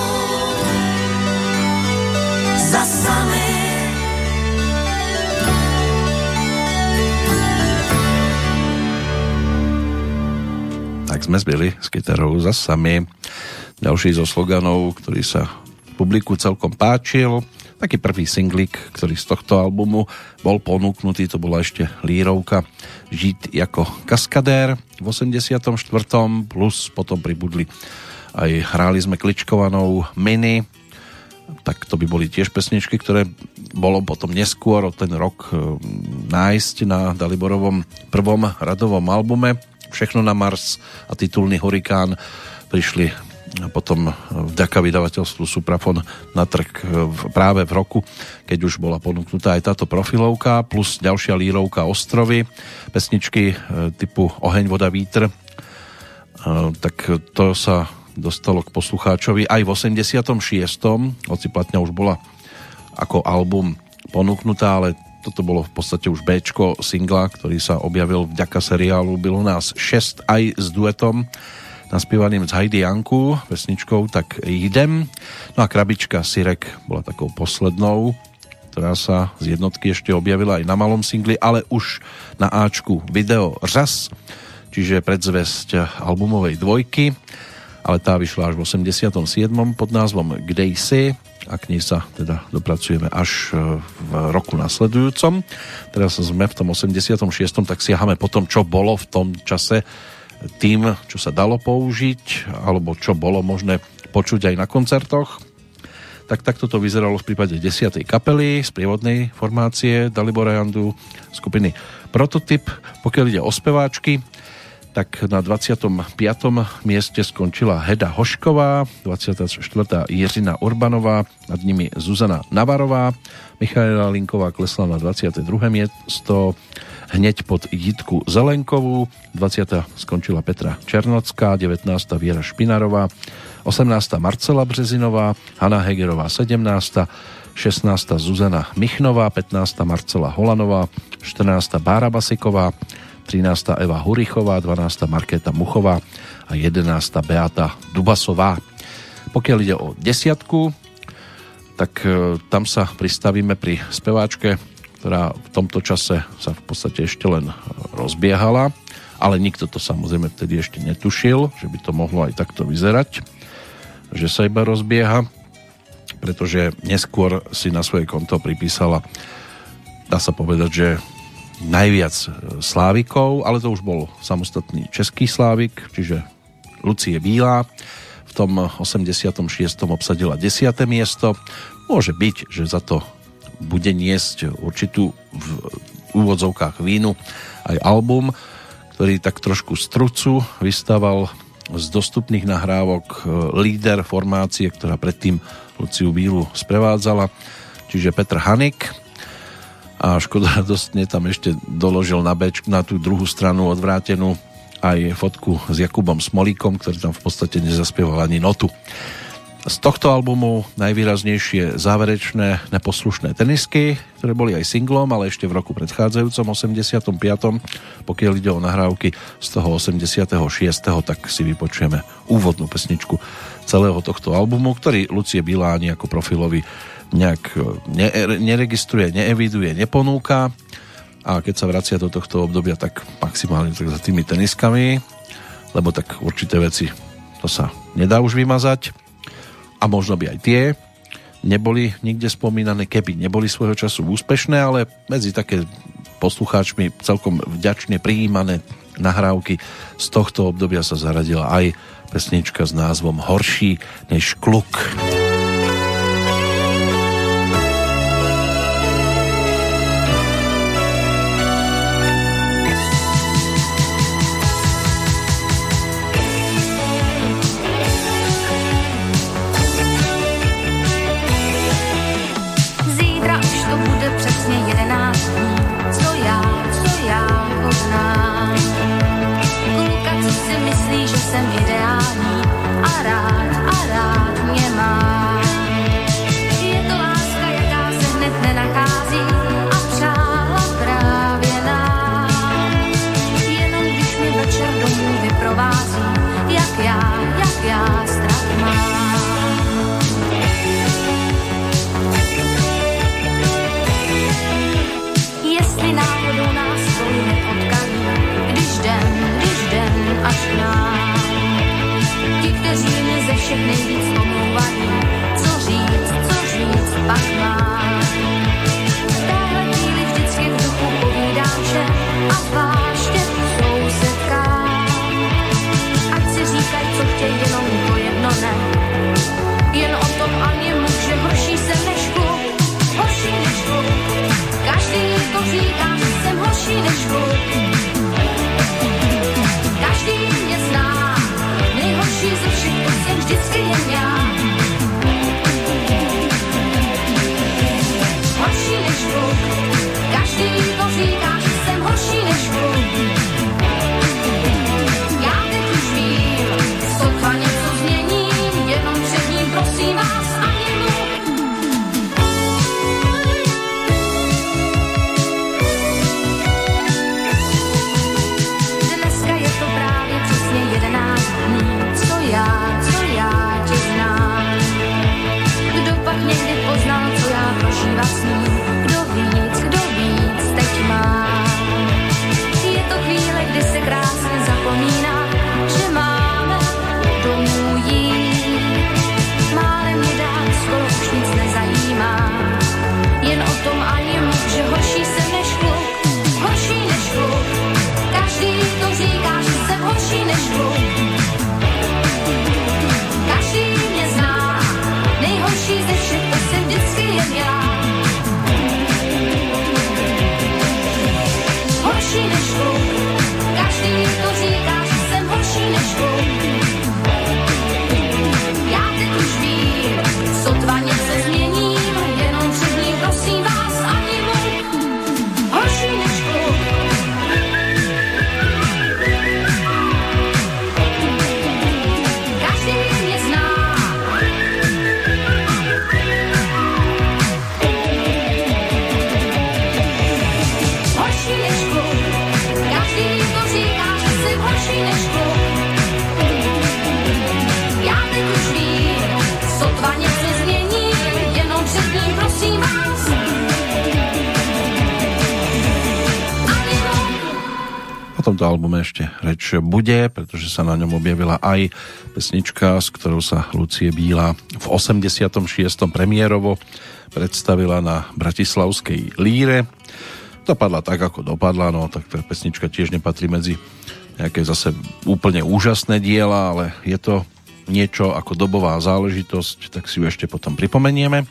za sami. Tak sme zbyli s kytarou za sami. Ďalší zo sloganov, ktorý sa publiku celkom páčil taký prvý singlik, ktorý z tohto albumu bol ponúknutý, to bola ešte lírovka Žiť ako kaskadér v 84. plus potom pribudli aj hráli sme kličkovanou Mini, tak to by boli tiež pesničky, ktoré bolo potom neskôr o ten rok nájsť na Daliborovom prvom radovom albume Všechno na Mars a titulný Hurikán prišli potom vďaka vydavateľstvu Suprafon na trh práve v roku, keď už bola ponúknutá aj táto profilovka, plus ďalšia lírovka Ostrovy, pesničky e, typu Oheň, voda, vítr. Tak to sa dostalo k poslucháčovi aj v 86. Hoci platňa už bola ako album ponúknutá, ale toto bolo v podstate už B singla, ktorý sa objavil vďaka seriálu Bylo nás 6 aj s duetom naspievaným z Heidi Janku, pesničkou Tak idem. No a krabička Sirek bola takou poslednou, ktorá sa z jednotky ešte objavila aj na malom singli, ale už na Ačku video Řas, čiže predzvesť albumovej dvojky, ale tá vyšla až v 87. pod názvom Kde si a k nej sa teda dopracujeme až e, v roku nasledujúcom. Teraz sme v tom 86. tak siahame po tom, čo bolo v tom čase tým, čo sa dalo použiť, alebo čo bolo možné počuť aj na koncertoch. Tak takto to vyzeralo v prípade 10. kapely z prievodnej formácie Dalibora Jandu skupiny Prototyp. Pokiaľ ide o speváčky, tak na 25. mieste skončila Heda Hošková, 24. Jiřina Urbanová, nad nimi Zuzana Navarová, Michaela Linková klesla na 22. miesto, hneď pod Jitku Zelenkovú, 20. skončila Petra Černocká, 19. Viera Špinarová, 18. Marcela Březinová, Hanna Hegerová 17. 16. Zuzana Michnová, 15. Marcela Holanová, 14. Bára Basiková, 13. Eva Hurichová, 12. Markéta Muchová a 11. Beata Dubasová. Pokiaľ ide o desiatku, tak e, tam sa pristavíme pri speváčke, ktorá v tomto čase sa v podstate ešte len rozbiehala, ale nikto to samozrejme vtedy ešte netušil, že by to mohlo aj takto vyzerať, že sa iba rozbieha, pretože neskôr si na svoje konto pripísala dá sa povedať, že najviac e, slávikov, ale to už bol samostatný český slávik, čiže Lucie Bílá. V tom 86. obsadila 10. miesto. Môže byť, že za to bude niesť určitú v úvodzovkách vínu aj album, ktorý tak trošku strucu vystával z dostupných nahrávok e, líder formácie, ktorá predtým Luciu Bílu sprevádzala, čiže Petr Hanik a Škoda dostne tam ešte doložil na, beč, na tú druhú stranu odvrátenú aj fotku s Jakubom Smolíkom, ktorý tam v podstate nezaspieval ani notu. Z tohto albumu najvýraznejšie záverečné neposlušné tenisky, ktoré boli aj singlom, ale ešte v roku predchádzajúcom 85. Pokiaľ ide o nahrávky z toho 86. tak si vypočujeme úvodnú pesničku celého tohto albumu, ktorý Lucie Biláni ako profilový nejak e, ne, neregistruje, neeviduje, neponúka a keď sa vracia do tohto obdobia, tak maximálne tak za tými teniskami, lebo tak určité veci to sa nedá už vymazať a možno by aj tie neboli nikde spomínané, keby neboli svojho času úspešné, ale medzi také poslucháčmi celkom vďačne prijímané nahrávky z tohto obdobia sa zaradila aj pesnička s názvom Horší než kluk. jsem ideální a albume ešte reč bude, pretože sa na ňom objavila aj pesnička, s ktorou sa Lucie Bíla v 86. premiérovo predstavila na Bratislavskej líre. Dopadla tak, ako dopadla, no tak tá pesnička tiež nepatrí medzi nejaké zase úplne úžasné diela, ale je to niečo ako dobová záležitosť, tak si ju ešte potom pripomenieme.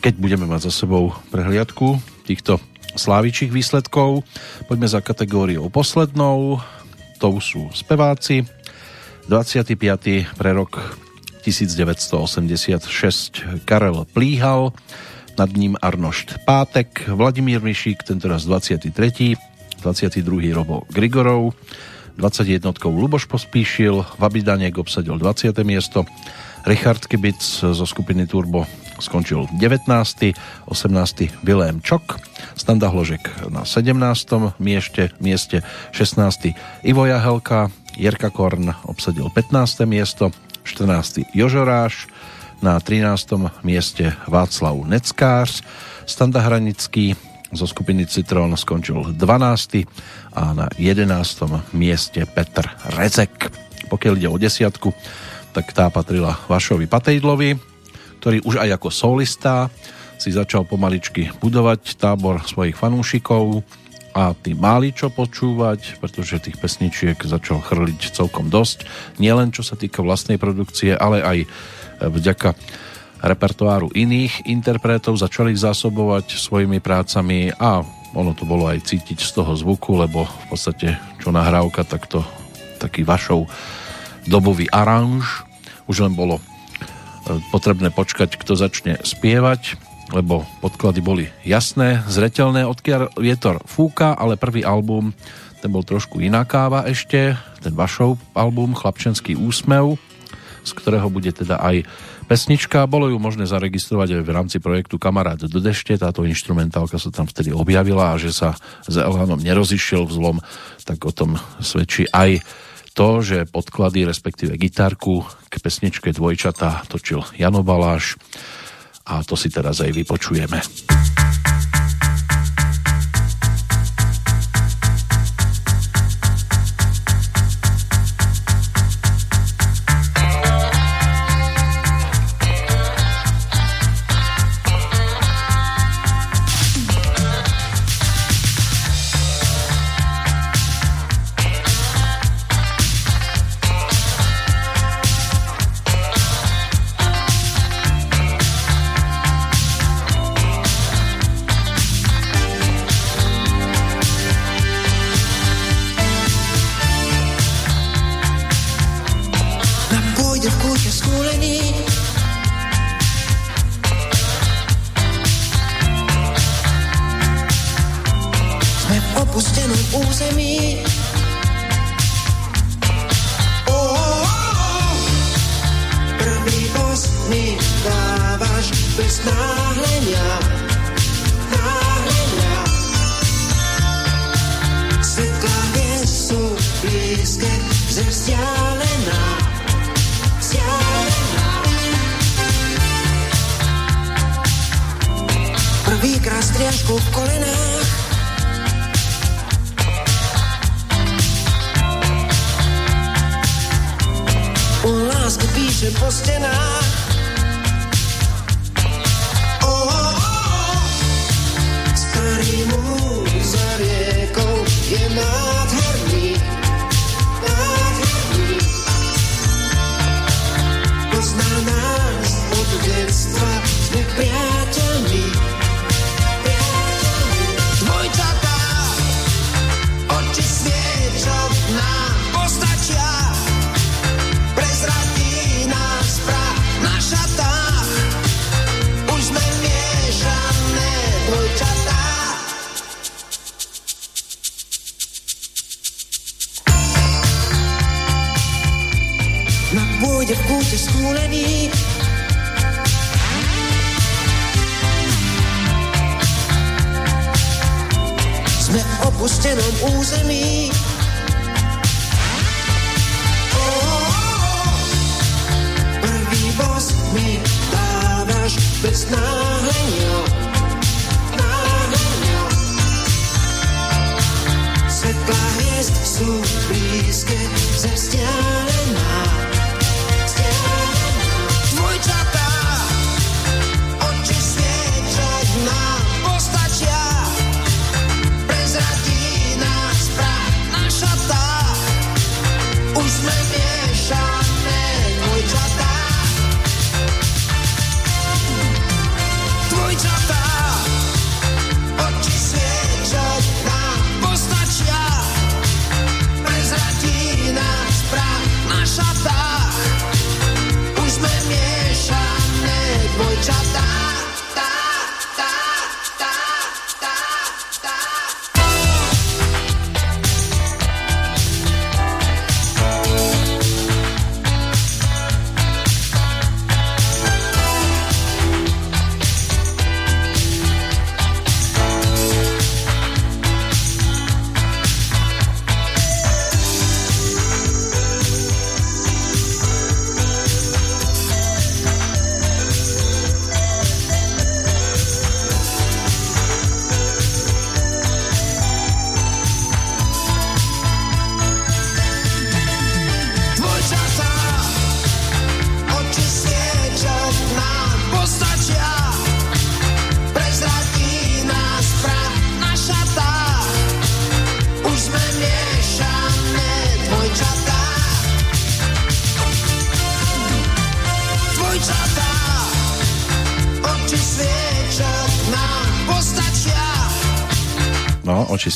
Keď budeme mať za sebou prehliadku týchto slávičích výsledkov. Poďme za kategóriou poslednou, to sú speváci. 25. pre rok 1986 Karel Plíhal, nad ním Arnošt Pátek, Vladimír Mišík, tentoraz 23. 22. Robo Grigorov, 21. Luboš Pospíšil, Vabidanek obsadil 20. miesto, Richard Kibic zo skupiny Turbo skončil 19. 18. Vilém Čok, Standa Hložek na 17. mieste, mieste 16. Ivo Jahelka, Jerka Korn obsadil 15. miesto, 14. Jožoráš, na 13. mieste Václav Neckář, Standa Hranický zo skupiny Citrón skončil 12. a na 11. mieste Petr Rezek. Pokiaľ ide o desiatku, tak tá patrila Vašovi Patejdlovi, ktorý už aj ako solista si začal pomaličky budovať tábor svojich fanúšikov a tí mali čo počúvať, pretože tých pesničiek začal chrliť celkom dosť. Nielen čo sa týka vlastnej produkcie, ale aj vďaka repertoáru iných interpretov začali zásobovať svojimi prácami a ono to bolo aj cítiť z toho zvuku, lebo v podstate čo nahrávka, tak to taký vašou dobový aranž. Už len bolo e, potrebné počkať, kto začne spievať lebo podklady boli jasné, zretelné, odkiaľ vietor fúka, ale prvý album, ten bol trošku iná káva ešte, ten vašov album Chlapčenský úsmev, z ktorého bude teda aj pesnička. Bolo ju možné zaregistrovať aj v rámci projektu Kamarát do dešte. Táto instrumentálka sa tam vtedy objavila a že sa s Elhanom nerozišiel vzlom, tak o tom svedčí aj to, že podklady, respektíve gitarku k pesničke Dvojčata točil Jano Baláš a to si teraz aj vypočujeme.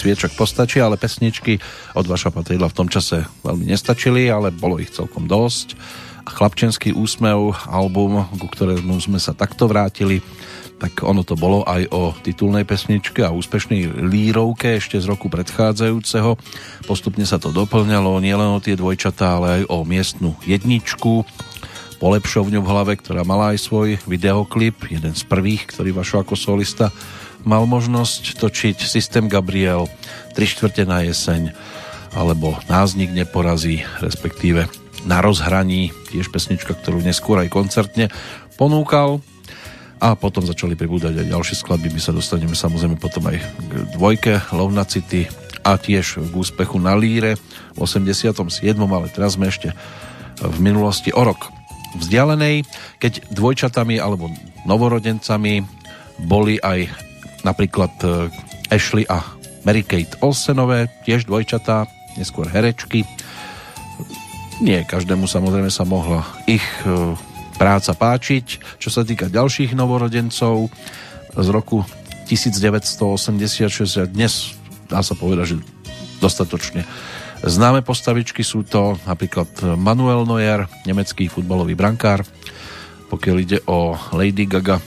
Sviečok postačí, ale pesničky od Vaša Patrila v tom čase veľmi nestačili, ale bolo ich celkom dosť. A Chlapčenský úsmev, album, ku ktorému sme sa takto vrátili, tak ono to bolo aj o titulnej pesničke a úspešnej lírovke ešte z roku predchádzajúceho. Postupne sa to doplňalo nielen o tie dvojčatá, ale aj o miestnu jedničku, polepšovňu v hlave, ktorá mala aj svoj videoklip, jeden z prvých, ktorý Vašo ako solista mal možnosť točiť Systém Gabriel, 3 štvrte na jeseň, alebo Nás nik neporazí, respektíve Na rozhraní, tiež pesnička, ktorú neskôr aj koncertne ponúkal a potom začali pribúdať aj ďalšie skladby, my sa dostaneme samozrejme potom aj k dvojke Love na City a tiež k úspechu na Líre v 87. ale teraz sme ešte v minulosti o rok vzdialenej, keď dvojčatami alebo novorodencami boli aj napríklad e, Ashley a Mary Kate Olsenové, tiež dvojčatá, neskôr herečky. Nie každému samozrejme sa mohla ich e, práca páčiť. Čo sa týka ďalších novorodencov z roku 1986 a dnes dá sa povedať, že dostatočne známe postavičky sú to napríklad Manuel Neuer, nemecký futbalový brankár, pokiaľ ide o Lady Gaga,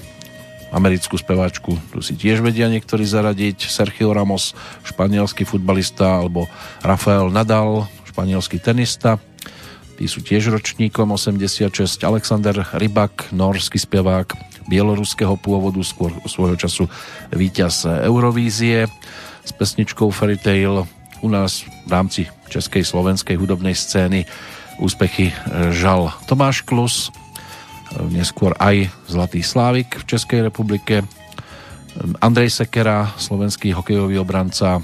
americkú speváčku, tu si tiež vedia niektorí zaradiť, Sergio Ramos, španielský futbalista, alebo Rafael Nadal, španielský tenista, tí sú tiež ročníkom 86, Alexander Rybak, norský spevák, bieloruského pôvodu, skôr svojho času víťaz Eurovízie. S pesničkou Fairy Tale u nás v rámci českej slovenskej hudobnej scény úspechy žal Tomáš Klus, neskôr aj Zlatý Slávik v Českej republike, Andrej Sekera, slovenský hokejový obranca,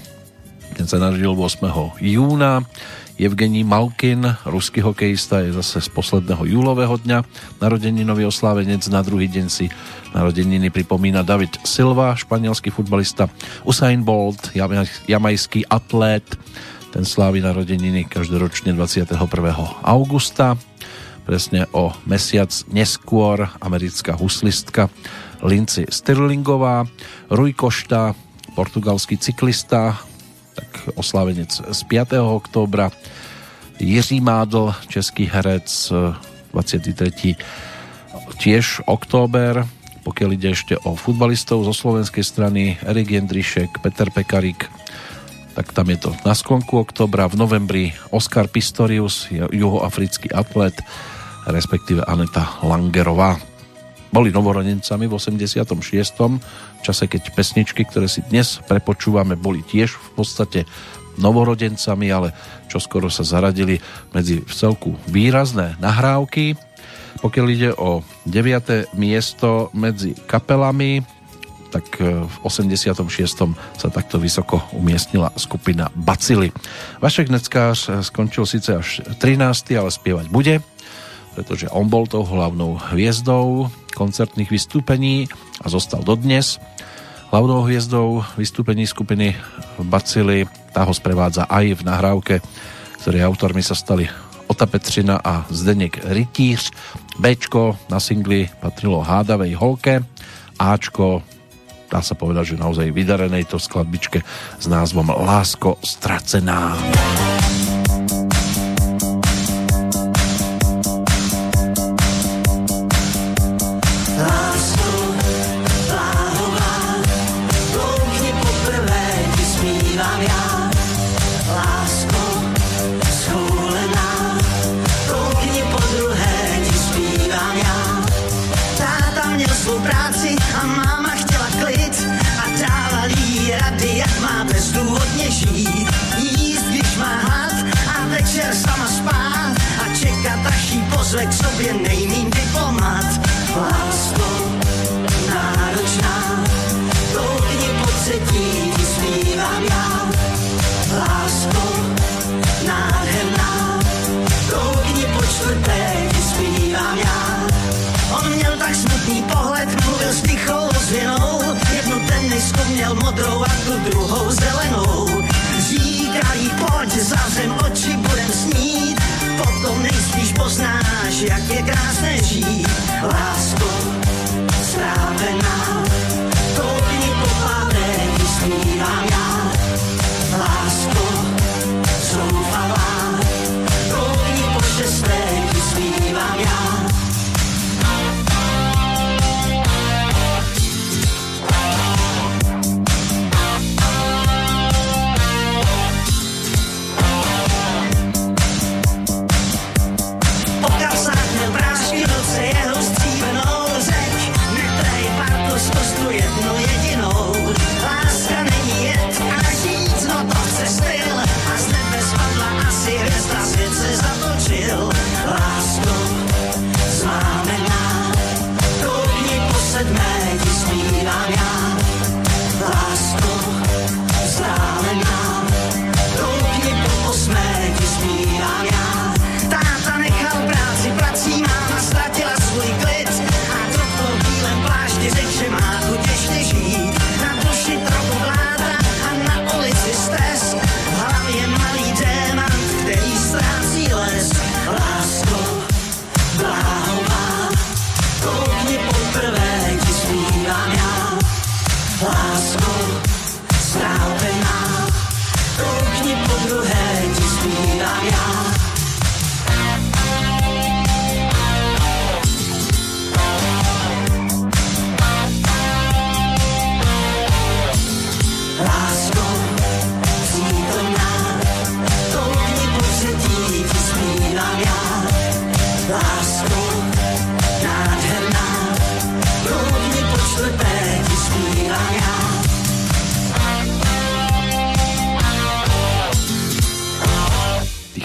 ten sa narodil 8. júna. Evgení Malkin, ruský hokejista, je zase z posledného júlového dňa narodeninový oslávenec. Na druhý deň si narodeniny pripomína David Silva, španielský futbalista, Usain Bolt, jamajský atlét, ten slávi narodeniny každoročne 21. augusta. Presne o mesiac neskôr americká huslistka Lindsay Sterlingová, Rui Košta, portugalský cyklista, tak oslávenec z 5. októbra. Jiří Mádl, český herec, 23. tiež október. Pokiaľ ide ešte o futbalistov zo slovenskej strany, Erik Jendrišek, Peter Pekarik, tak tam je to na sklonku oktobra. V novembri Oskar Pistorius, juhoafrický atlet, respektíve Aneta Langerová. Boli novorodencami v 86 čase, keď pesničky, ktoré si dnes prepočúvame, boli tiež v podstate novorodencami, ale čo skoro sa zaradili medzi v celku výrazné nahrávky. Pokiaľ ide o 9. miesto medzi kapelami, tak e, v 86. sa takto vysoko umiestnila skupina Bacily. Vašek Neckář skončil síce až 13. ale spievať bude, pretože on bol tou hlavnou hviezdou koncertných vystúpení a zostal dodnes. Hlavnou hviezdou vystúpení skupiny Bacily, tá ho sprevádza aj v nahrávke, ktorej autormi sa stali Ota Petřina a Zdeněk Rytíř. Bčko na singli patrilo Hádavej holke, Ačko dá sa povedať, že naozaj vydarenej to skladbičke s názvom Lásko stracená. zve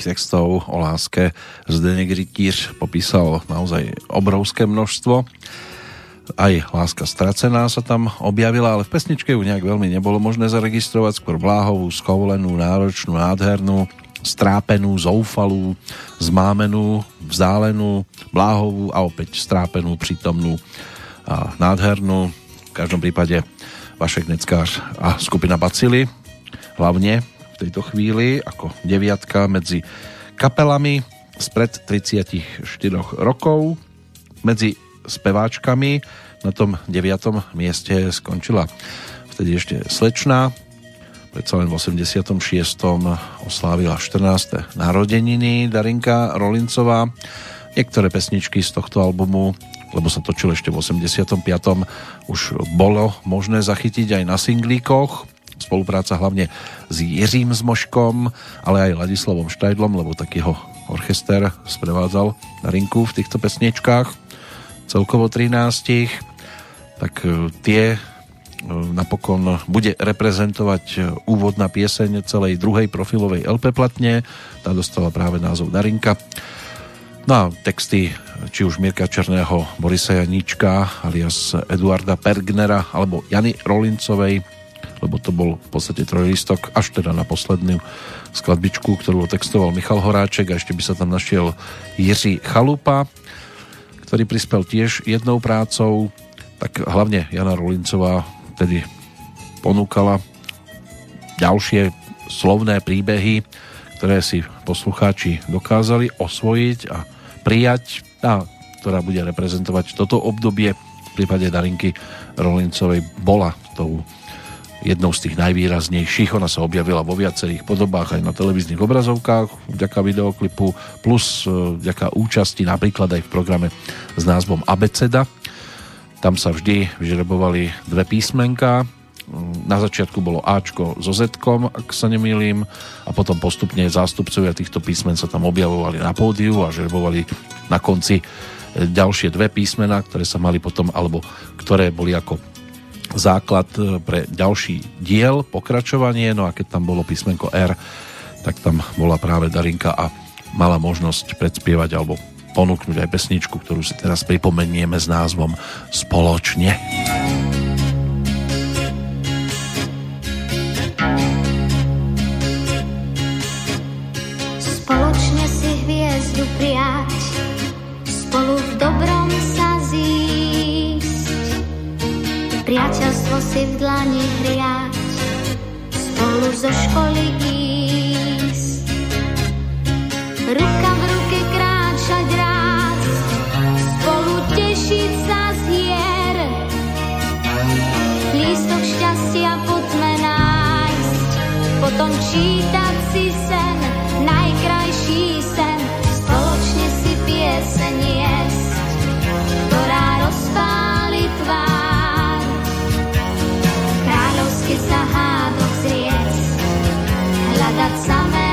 textov o láske Zdeněk Rytíř popísal naozaj obrovské množstvo. Aj Láska stracená sa tam objavila, ale v pesničke ju nejak veľmi nebolo možné zaregistrovať, skôr bláhovú, skovolenú, náročnú, nádhernú, strápenú, zoufalú, zmámenú, vzdálenú, bláhovú a opäť strápenú, prítomnú a nádhernú. V každom prípade Vašek Neckář a skupina Bacily hlavne tejto chvíli ako deviatka medzi kapelami spred 34 rokov. Medzi speváčkami na tom deviatom mieste skončila vtedy ešte Slečná, predsa len v 86. oslávila 14. narodeniny Darinka Rolincová. Niektoré pesničky z tohto albumu lebo sa točil ešte v 85. už bolo možné zachytiť aj na singlíkoch. Spolupráca hlavne s Jiřím Zmoškom, ale aj Ladislavom Štajdlom, lebo takýho orchester sprevádzal na rinku v týchto pesničkách. Celkovo 13. Tak e, tie e, napokon bude reprezentovať e, úvodná pieseň celej druhej profilovej LP platne. Tá dostala práve názov Darinka. No a texty či už Mirka Černého, Borisa Janíčka alias Eduarda Pergnera alebo Jany Rolincovej, lebo to bol v podstate trojlistok až teda na poslednú skladbičku, ktorú textoval Michal Horáček a ešte by sa tam našiel Jiří Chalupa, ktorý prispel tiež jednou prácou, tak hlavne Jana Rolincová tedy ponúkala ďalšie slovné príbehy, ktoré si poslucháči dokázali osvojiť a prijať a ktorá bude reprezentovať toto obdobie v prípade Darinky Rolincovej bola tou jednou z tých najvýraznejších. Ona sa objavila vo viacerých podobách aj na televíznych obrazovkách vďaka videoklipu plus e, vďaka účasti napríklad aj v programe s názvom Abeceda. Tam sa vždy vyžrebovali dve písmenka na začiatku bolo Ačko so Z, ak sa nemýlim, a potom postupne zástupcovia týchto písmen sa tam objavovali na pódiu a žrebovali na konci e, ďalšie dve písmena, ktoré sa mali potom, alebo ktoré boli ako základ e, pre ďalší diel, pokračovanie, no a keď tam bolo písmenko R, tak tam bola práve Darinka a mala možnosť predspievať alebo ponúknuť aj pesničku, ktorú si teraz pripomenieme s názvom Spoločne. Spoločne. Priateľstvo si v dlani hriať, spolu zo školy ísť. Ruka v ruke kráčať rád, spolu tešiť sa z hier. Lístok šťastia potme nájsť, potom čítať si sen, sa hádok zriec, hľadať samému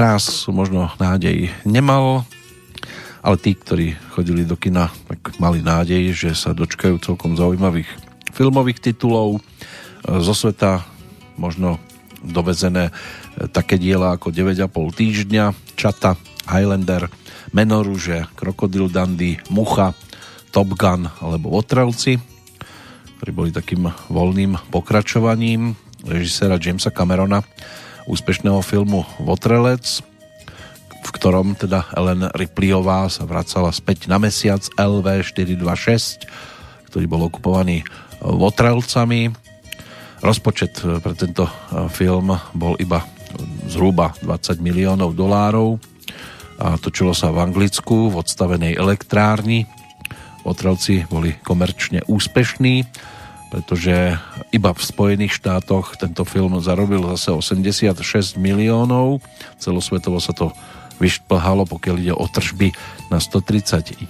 Mráz možno nádej nemal, ale tí, ktorí chodili do kina, tak mali nádej, že sa dočkajú celkom zaujímavých filmových titulov. Zo sveta, možno dovezené také diela ako 9,5 týždňa, Čata, Highlander, Menoruže, Krokodil Dandy, Mucha, Top Gun alebo Otrelci, ktorí boli takým voľným pokračovaním režisera Jamesa Camerona úspešného filmu Votrelec, v ktorom teda Ellen Ripleyová sa vracala späť na mesiac LV426, ktorý bol okupovaný Votrelcami. Rozpočet pre tento film bol iba zhruba 20 miliónov dolárov a točilo sa v Anglicku v odstavenej elektrárni. Votrelci boli komerčne úspešní, pretože iba v Spojených štátoch tento film zarobil zase 86 miliónov. Celosvetovo sa to vyšplhalo, pokiaľ ide o tržby na 131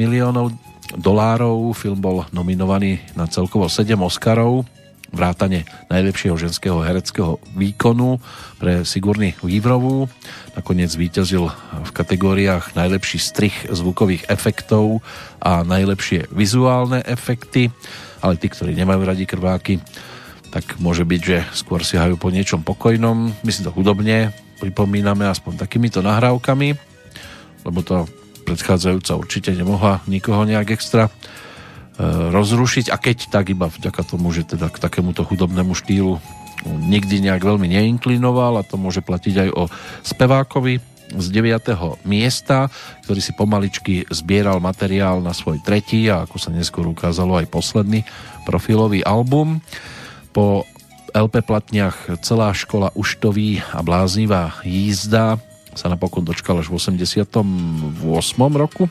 miliónov dolárov. Film bol nominovaný na celkovo 7 Oscarov, vrátane najlepšieho ženského hereckého výkonu pre Sigurny Weaverovú. Nakoniec víťazil v kategóriách najlepší strich zvukových efektov a najlepšie vizuálne efekty, ale tí, ktorí nemajú radi krváky, tak môže byť, že skôr si hajú po niečom pokojnom. My si to hudobne pripomíname aspoň takýmito nahrávkami, lebo to predchádzajúca určite nemohla nikoho nejak extra e, rozrušiť a keď tak iba vďaka tomu, že teda k takémuto hudobnému štýlu nikdy nejak veľmi neinklinoval a to môže platiť aj o spevákovi z 9. miesta, ktorý si pomaličky zbieral materiál na svoj tretí a ako sa neskôr ukázalo aj posledný profilový album. Po LP platniach celá škola Uštový a bláznivá jízda sa napokon dočkal až v 88. roku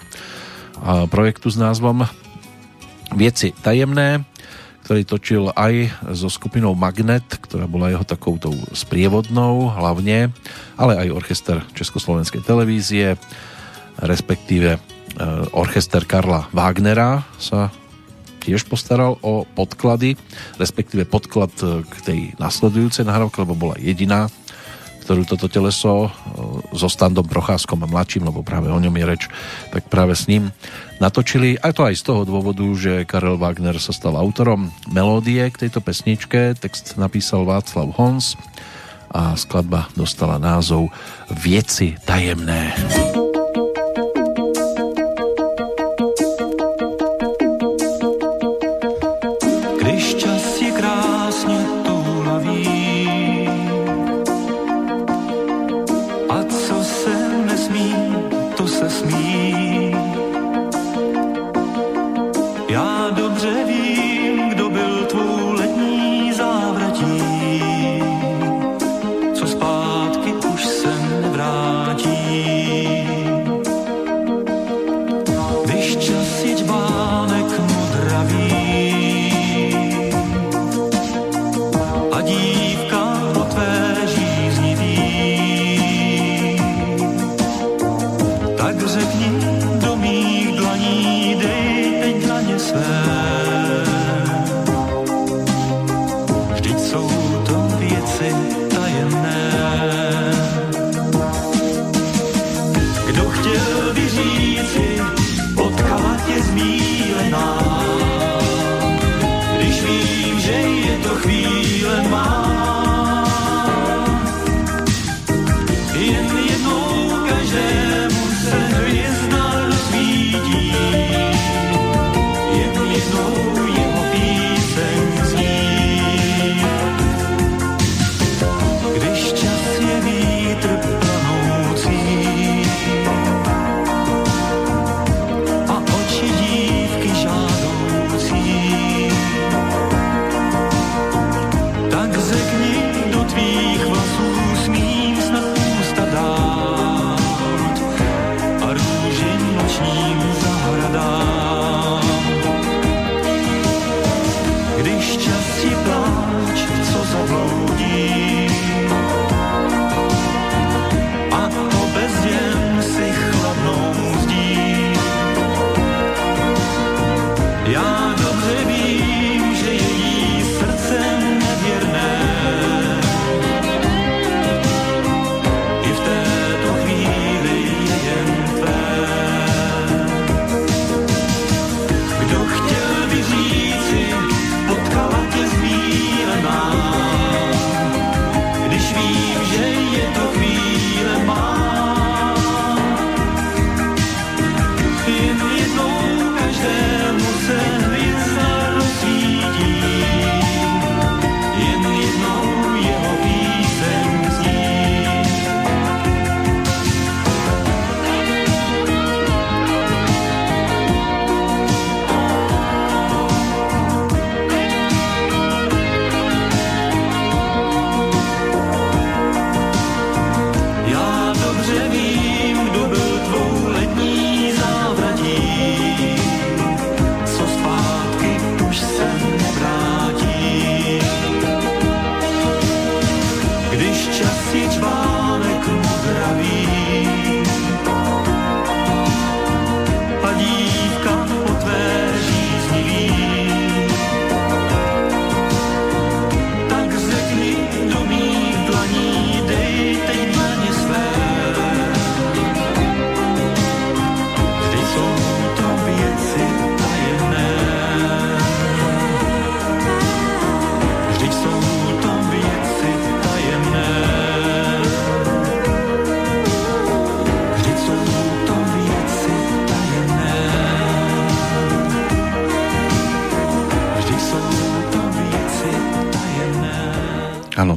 a projektu s názvom Vieci tajemné, ktorý točil aj so skupinou Magnet, ktorá bola jeho takoutou sprievodnou hlavne, ale aj orchester Československej televízie, respektíve e, orchester Karla Wagnera sa tiež postaral o podklady, respektíve podklad k tej nasledujúcej nahrávke, lebo bola jediná, ktorú toto teleso so Standom Procházkom a mladším, lebo práve o ňom je reč, tak práve s ním natočili. A to aj z toho dôvodu, že Karel Wagner sa stal autorom melódie k tejto pesničke. Text napísal Václav Hons a skladba dostala názov Vieci tajemné. Áno,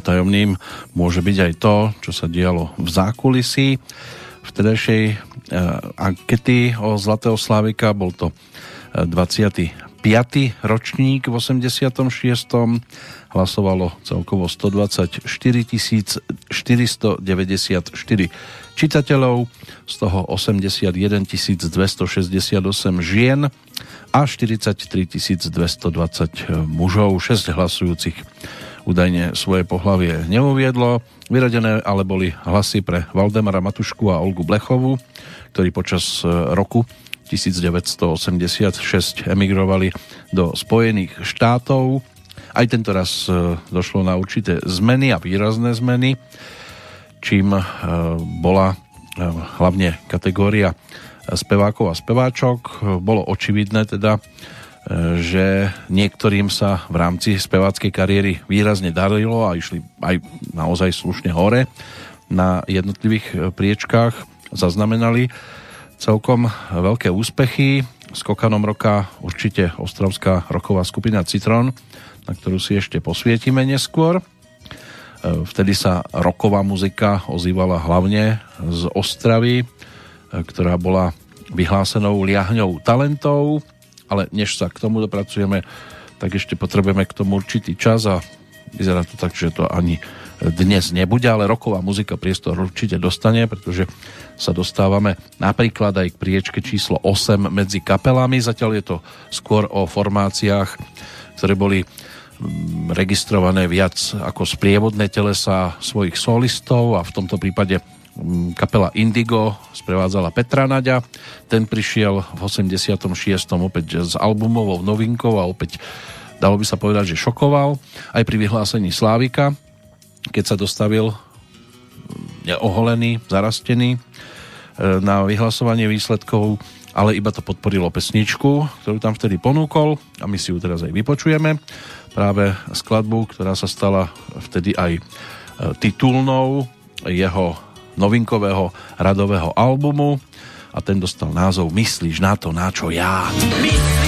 tajomným môže byť aj to, čo sa dialo v zákulisí vtedajšej e, ankety o Zlatého Slávika. Bol to 25. E, ročník v 86. Hlasovalo celkovo 124 494 čitateľov, z toho 81 268 žien a 43 220 mužov, 6 hlasujúcich údajne svoje pohlavie neuviedlo. Vyradené ale boli hlasy pre Valdemara Matušku a Olgu Blechovú, ktorí počas e, roku 1986 emigrovali do Spojených štátov. Aj tento raz e, došlo na určité zmeny a výrazné zmeny, čím e, bola hlavne kategória spevákov a speváčok. Bolo očividné teda, že niektorým sa v rámci speváckej kariéry výrazne darilo a išli aj naozaj slušne hore na jednotlivých e, priečkách. Zaznamenali celkom veľké úspechy. Skokanom roka určite ostravská roková skupina Citron, na ktorú si ešte posvietime neskôr. E, vtedy sa roková muzika ozývala hlavne z Ostravy, e, ktorá bola vyhlásenou liahňou talentov ale než sa k tomu dopracujeme, tak ešte potrebujeme k tomu určitý čas a vyzerá to tak, že to ani dnes nebude, ale roková muzika priestor určite dostane, pretože sa dostávame napríklad aj k priečke číslo 8 medzi kapelami. Zatiaľ je to skôr o formáciách, ktoré boli mm, registrované viac ako sprievodné telesa svojich solistov a v tomto prípade kapela Indigo sprevádzala Petra Naďa. Ten prišiel v 86. opäť s albumovou novinkou a opäť dalo by sa povedať, že šokoval aj pri vyhlásení Slávika, keď sa dostavil mm, neoholený, zarastený e, na vyhlasovanie výsledkov, ale iba to podporilo pesničku, ktorú tam vtedy ponúkol a my si ju teraz aj vypočujeme. Práve skladbu, ktorá sa stala vtedy aj e, titulnou jeho novinkového radového albumu a ten dostal názov Myslíš na to, na čo ja. Myslíš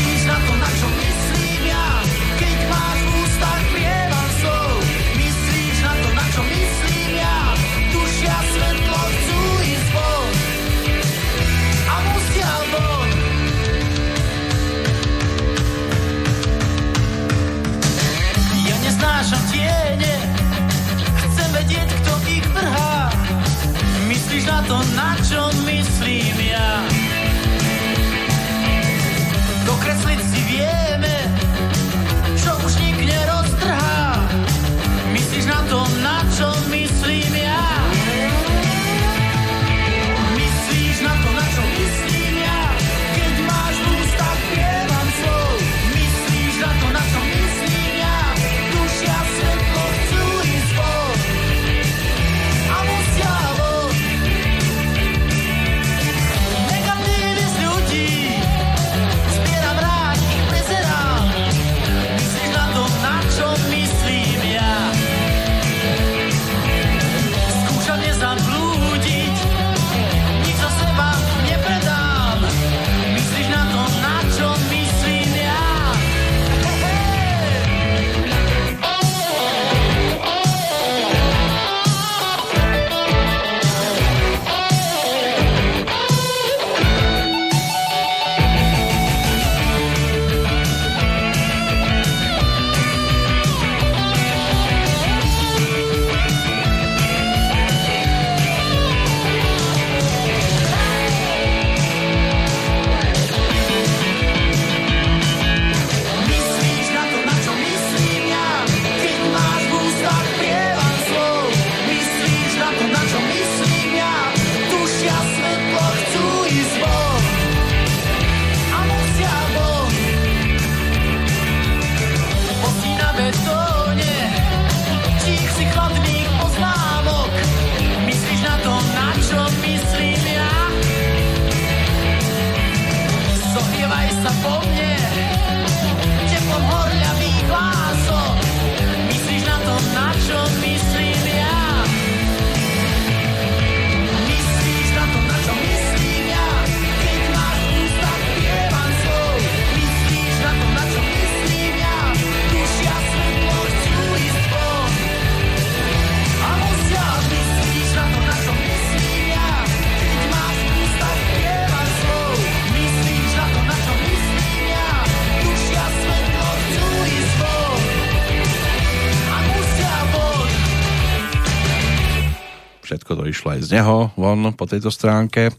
z neho von po tejto stránke.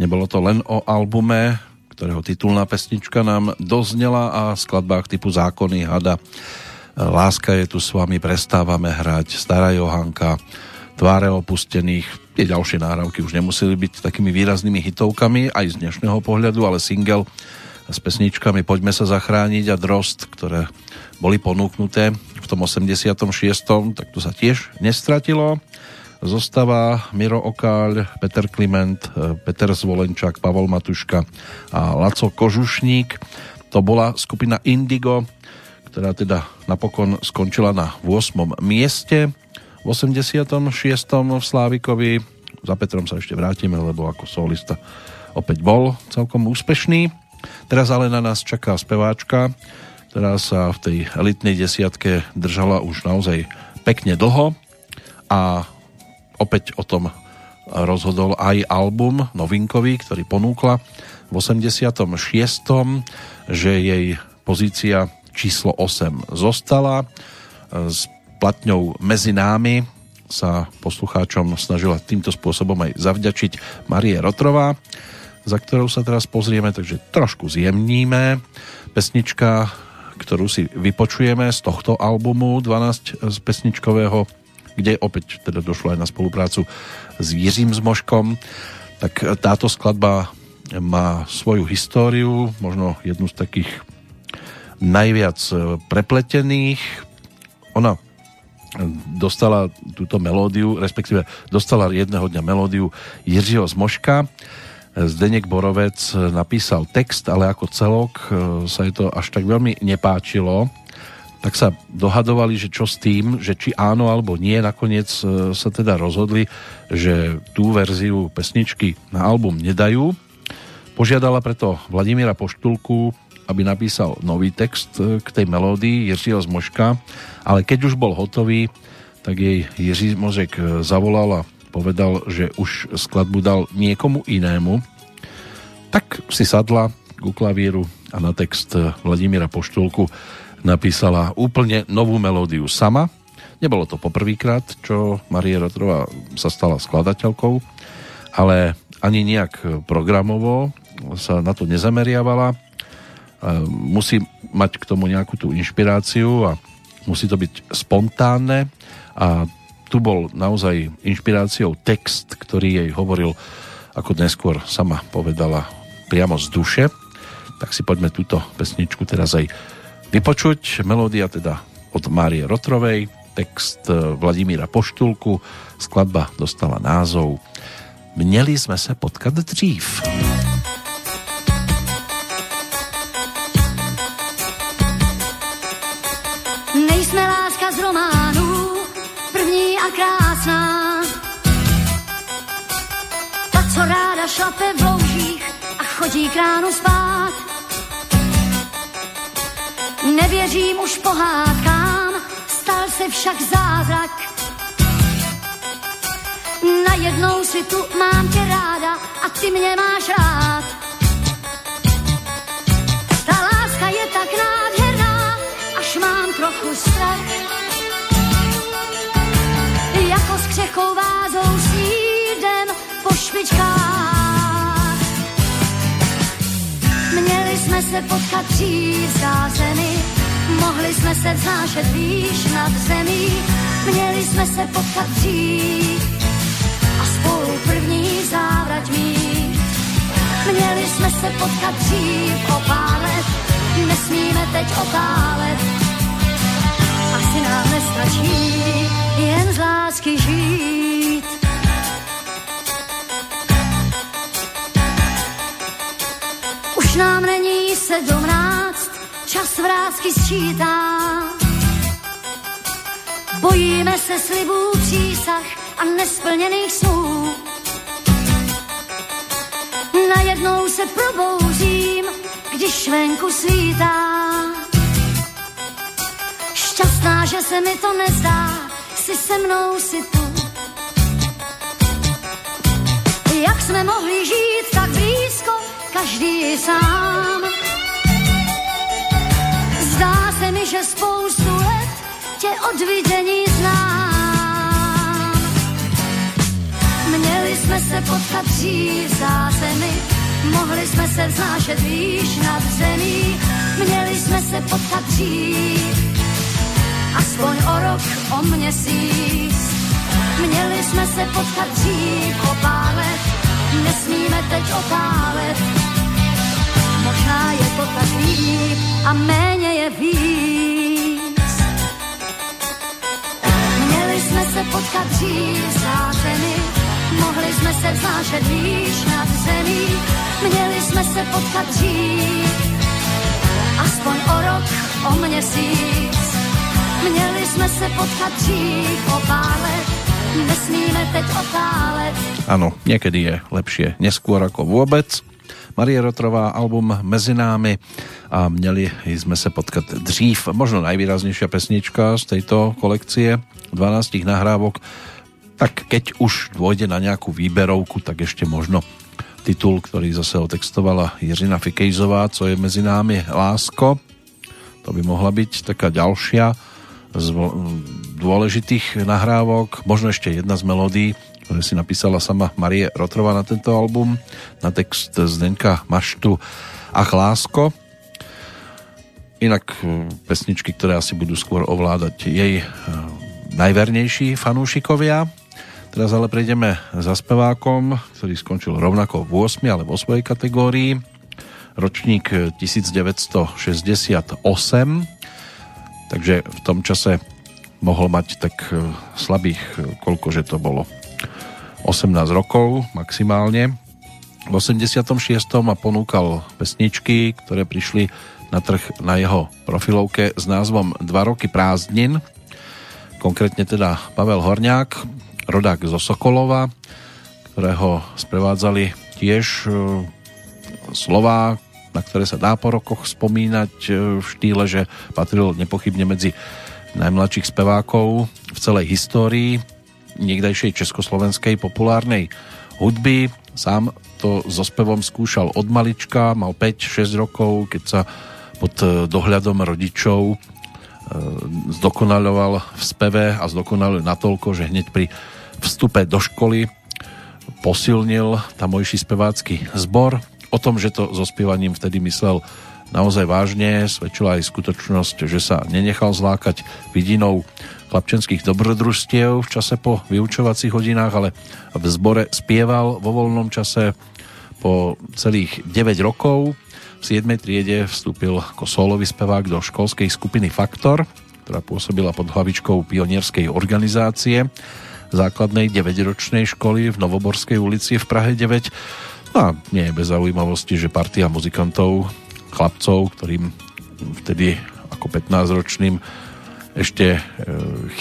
Nebolo to len o albume, ktorého titulná pesnička nám doznela a skladbách typu Zákony, Hada, Láska je tu s vami, prestávame hrať, Stará Johanka, Tváre opustených, tie ďalšie náhrávky už nemuseli byť takými výraznými hitovkami aj z dnešného pohľadu, ale single s pesničkami Poďme sa zachrániť a Drost, ktoré boli ponúknuté v tom 86. tak to sa tiež nestratilo. Zostava Miro Okáľ, Peter Kliment, Peter Zvolenčák, Pavol Matuška a Laco Kožušník. To bola skupina Indigo, ktorá teda napokon skončila na 8. mieste v 86. v Slávikovi. Za Petrom sa ešte vrátime, lebo ako solista opäť bol celkom úspešný. Teraz ale na nás čaká speváčka, ktorá sa v tej elitnej desiatke držala už naozaj pekne dlho a opäť o tom rozhodol aj album novinkový, ktorý ponúkla v 86. že jej pozícia číslo 8 zostala s platňou Medzi námi sa poslucháčom snažila týmto spôsobom aj zavďačiť Marie Rotrová, za ktorou sa teraz pozrieme, takže trošku zjemníme. Pesnička, ktorú si vypočujeme z tohto albumu 12 z pesničkového, kde opäť teda došlo aj na spoluprácu s Jiřím Zmoškom, tak táto skladba má svoju históriu, možno jednu z takých najviac prepletených. Ona dostala túto melódiu, respektíve dostala jedného dňa melódiu Jiřího Zmoška. Zdenek Borovec napísal text, ale ako celok sa jej to až tak veľmi nepáčilo. Tak sa dohadovali, že čo s tým, že či áno alebo nie, nakoniec e, sa teda rozhodli, že tú verziu pesničky na album nedajú. Požiadala preto Vladimíra Poštulku, aby napísal nový text e, k tej melódii Jiřího Zmoška, ale keď už bol hotový, tak jej Jiří Možek e, zavolal a povedal, že už skladbu dal niekomu inému. Tak si sadla ku klavíru a na text Vladimíra Poštulku napísala úplne novú melódiu sama. Nebolo to poprvýkrát, čo Marie Rotrová sa stala skladateľkou, ale ani nejak programovo sa na to nezameriavala. Musí mať k tomu nejakú tú inšpiráciu a musí to byť spontánne a tu bol naozaj inšpiráciou text, ktorý jej hovoril, ako neskôr sama povedala, priamo z duše. Tak si poďme túto pesničku teraz aj vypočuť. Melódia teda od Márie Rotrovej, text Vladimíra Poštulku, skladba dostala názov Měli sme sa potkať dřív. Nejsme láska z románů, první a krásná. Ta, co ráda šlape v loužích a chodí k ránu spát. Nevěřím už pohádkám, stal se však zázrak. Najednou si tu mám tě ráda a ty mě máš rád. Ta láska je tak nádherná, až mám trochu strach. Jako s křechou vázou sídem po špičkách. Jsme se potkat dřív, mi, mohli jsme se vznášet výš nad zemí. Měli jsme se potkat dřív a spolu první závrať mít. Měli jsme se potkat dřív o nesmíme teď otálet. Asi nám nestačí jen z lásky žít. Nám není sedmnáct, čas vrázky sčítá. Bojíme se slibů přísah a nesplněných snů. Najednou se probouzím, když venku svítá. Šťastná, že se mi to nezdá, si se mnou si tu. Jak jsme mohli žít tak blízko, každý sám. Že spoustu let tě od vidění znám. jsme se potkat dřív v zázemi, mohli jsme se vznášet výš nad zemí, měli jsme se potkat dřív, aspoň o rok, o měsíc. Měli jsme se potkat dřív o pár let, nesmíme teď otálet. Je to tak líp a méně je víc. Měli jsme se potkat dřív zemi, mohli jsme se vznášet výš nad zemí. Měli jsme se potkat dřív, aspoň o rok, o měsíc. Měli jsme se potkat dřív o pár let, nesmíme teď otálet. Áno, niekedy je lepšie neskôr ako vôbec. Marie Rotrová, album Mezi námi a měli sme sa potkať dřív. Možno najvýraznejšia pesnička z tejto kolekcie 12 nahrávok. Tak keď už dôjde na nejakú výberovku, tak ešte možno titul, ktorý zase otextovala Jiřina Fikejzová, co je mezi námi lásko. To by mohla byť taká ďalšia z dôležitých nahrávok, možno ešte jedna z melódií, ktoré si napísala sama Marie Rotrova na tento album, na text Zdenka Maštu Ach lásko. Inak e, pesničky, ktoré asi budú skôr ovládať jej e, najvernejší fanúšikovia. Teraz ale prejdeme za spevákom, ktorý skončil rovnako v 8, ale vo svojej kategórii. Ročník 1968 takže v tom čase mohol mať tak e, slabých, e, koľko že to bolo, 18 rokov maximálne. V 86. ma ponúkal pesničky, ktoré prišli na trh na jeho profilovke s názvom Dva roky prázdnin. Konkrétne teda Pavel Horňák, rodák zo Sokolova, ktorého sprevádzali tiež e, slová, na ktoré sa dá po rokoch spomínať e, v štýle, že patril nepochybne medzi najmladších spevákov v celej histórii niekdajšej československej populárnej hudby. Sám to so spevom skúšal od malička, mal 5-6 rokov, keď sa pod e, dohľadom rodičov e, zdokonaľoval v speve a zdokonalil natoľko, že hneď pri vstupe do školy posilnil tamojší spevácky zbor, O tom, že to so spievaním vtedy myslel naozaj vážne, svedčila aj skutočnosť, že sa nenechal zlákať vidinou chlapčenských dobrodružstiev v čase po vyučovacích hodinách, ale v zbore spieval vo voľnom čase po celých 9 rokov. V 7. triede vstúpil ako solový spevák do školskej skupiny Faktor, ktorá pôsobila pod hlavičkou pionierskej organizácie základnej 9-ročnej školy v Novoborskej ulici v Prahe 9 No a nie je bez zaujímavosti, že partia muzikantov, chlapcov, ktorým vtedy ako 15-ročným ešte e,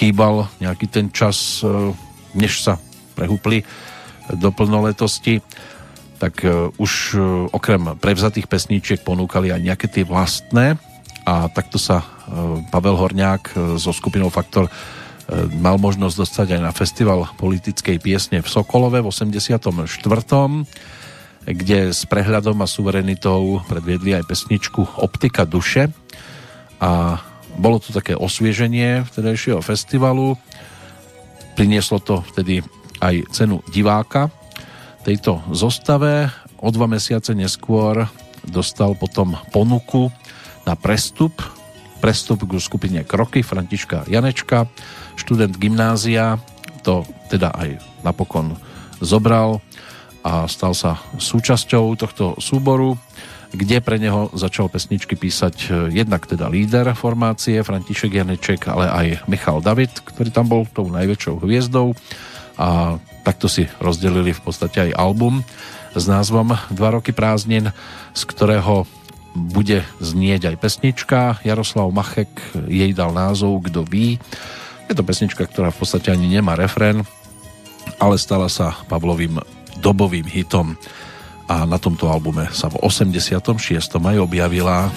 chýbal nejaký ten čas, e, než sa prehúpli do plnoletosti, tak e, už okrem prevzatých pesníčiek ponúkali aj nejaké tie vlastné. A takto sa Pavel Horňák so skupinou Faktor mal možnosť dostať aj na festival politickej piesne v Sokolove v 84 kde s prehľadom a suverenitou predviedli aj pesničku Optika duše. A bolo to také osvieženie vtedajšieho festivalu. Prinieslo to vtedy aj cenu diváka tejto zostave. O dva mesiace neskôr dostal potom ponuku na prestup prestup k skupine Kroky Františka Janečka, študent gymnázia, to teda aj napokon zobral a stal sa súčasťou tohto súboru, kde pre neho začal pesničky písať e, jednak teda líder formácie František Janeček, ale aj Michal David, ktorý tam bol tou najväčšou hviezdou a takto si rozdelili v podstate aj album s názvom Dva roky prázdnin, z ktorého bude znieť aj pesnička. Jaroslav Machek jej dal názov Kto ví. Je to pesnička, ktorá v podstate ani nemá refrén, ale stala sa Pavlovým dobovým hitom a na tomto albume sa v 86. aj objavila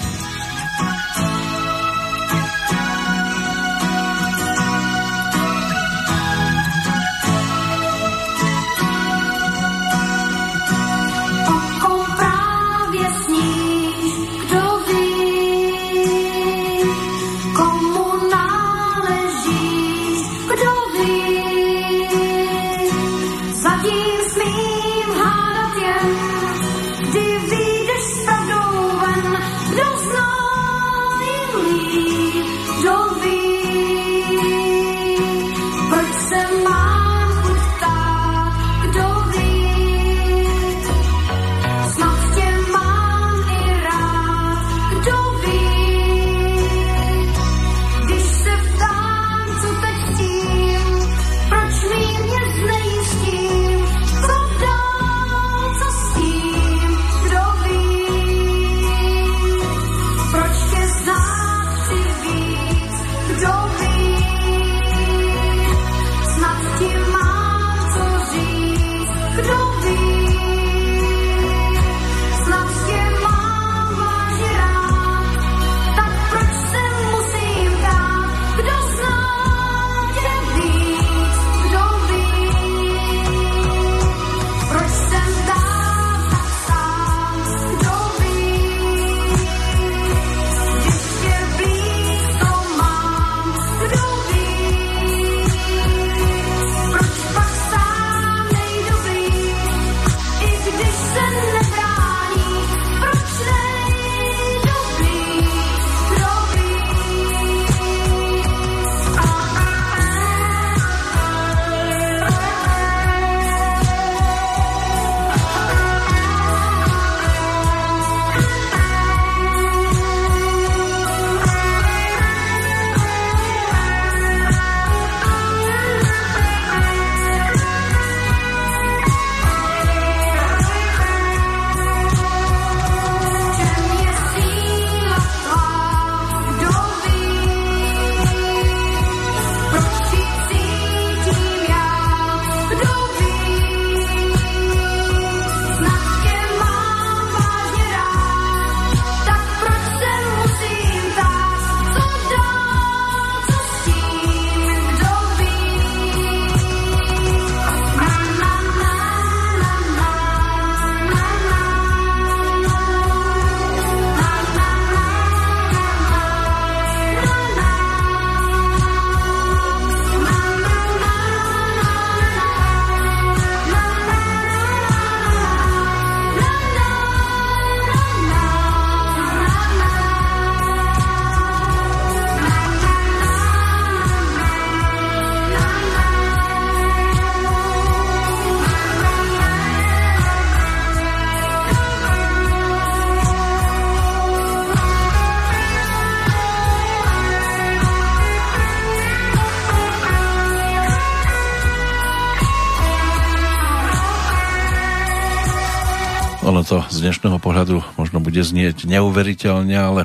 bude znieť neuveriteľne, ale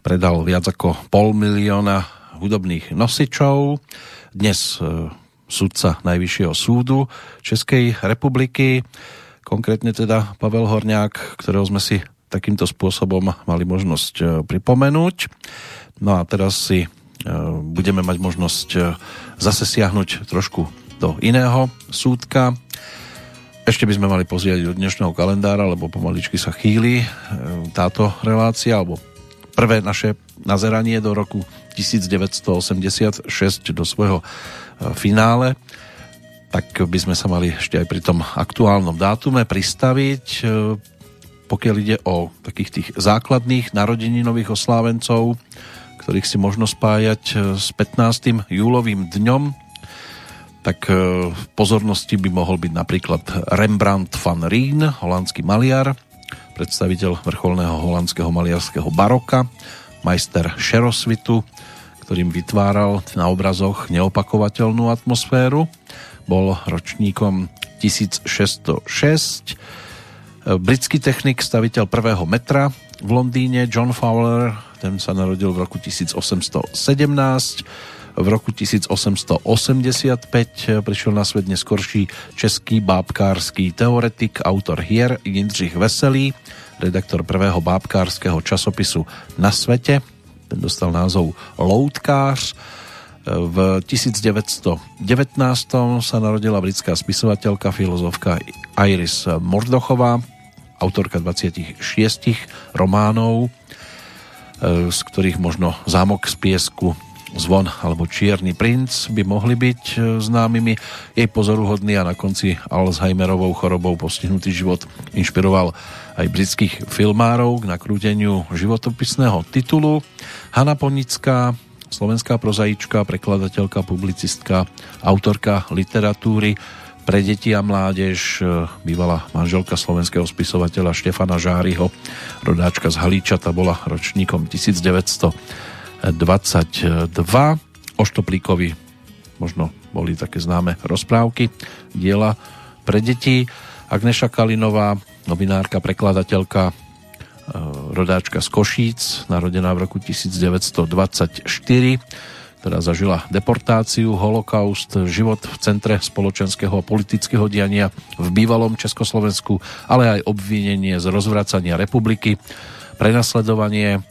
predal viac ako pol milióna hudobných nosičov. Dnes e, sudca Najvyššieho súdu Českej republiky, konkrétne teda Pavel Horňák, ktorého sme si takýmto spôsobom mali možnosť e, pripomenúť. No a teraz si e, budeme mať možnosť zase siahnuť trošku do iného súdka, ešte by sme mali pozrieť do dnešného kalendára, lebo pomaličky sa chýli e, táto relácia, alebo prvé naše nazeranie do roku 1986 do svojho e, finále tak by sme sa mali ešte aj pri tom aktuálnom dátume pristaviť, e, pokiaľ ide o takých tých základných narodeninových oslávencov, ktorých si možno spájať s 15. júlovým dňom tak e, v pozornosti by mohol byť napríklad Rembrandt van Rijn, holandský maliar, predstaviteľ vrcholného holandského maliarského baroka, majster šerosvitu, ktorým vytváral na obrazoch neopakovateľnú atmosféru. Bol ročníkom 1606. E, britský technik, staviteľ prvého metra v Londýne, John Fowler, ten sa narodil v roku 1817 v roku 1885 prišiel na svet neskorší český bábkársky teoretik, autor hier Jindřich Veselý, redaktor prvého bábkárskeho časopisu Na svete. Ten dostal názov Loutkář. V 1919 sa narodila britská spisovateľka, filozofka Iris Mordochová, autorka 26 románov, z ktorých možno Zámok z piesku Zvon alebo Čierny princ by mohli byť e, známymi. Jej pozoruhodný a na konci Alzheimerovou chorobou postihnutý život inšpiroval aj britských filmárov k nakrúteniu životopisného titulu. Hanna Ponická, slovenská prozaička, prekladateľka, publicistka, autorka literatúry pre deti a mládež, e, bývalá manželka slovenského spisovateľa Štefana Žáriho, rodáčka z Halíčata, bola ročníkom 1900 22. O Štoplíkovi možno boli také známe rozprávky, diela pre deti. Agneša Kalinová, novinárka, prekladateľka, e, rodáčka z Košíc, narodená v roku 1924, ktorá zažila deportáciu, holokaust, život v centre spoločenského a politického diania v bývalom Československu, ale aj obvinenie z rozvracania republiky, prenasledovanie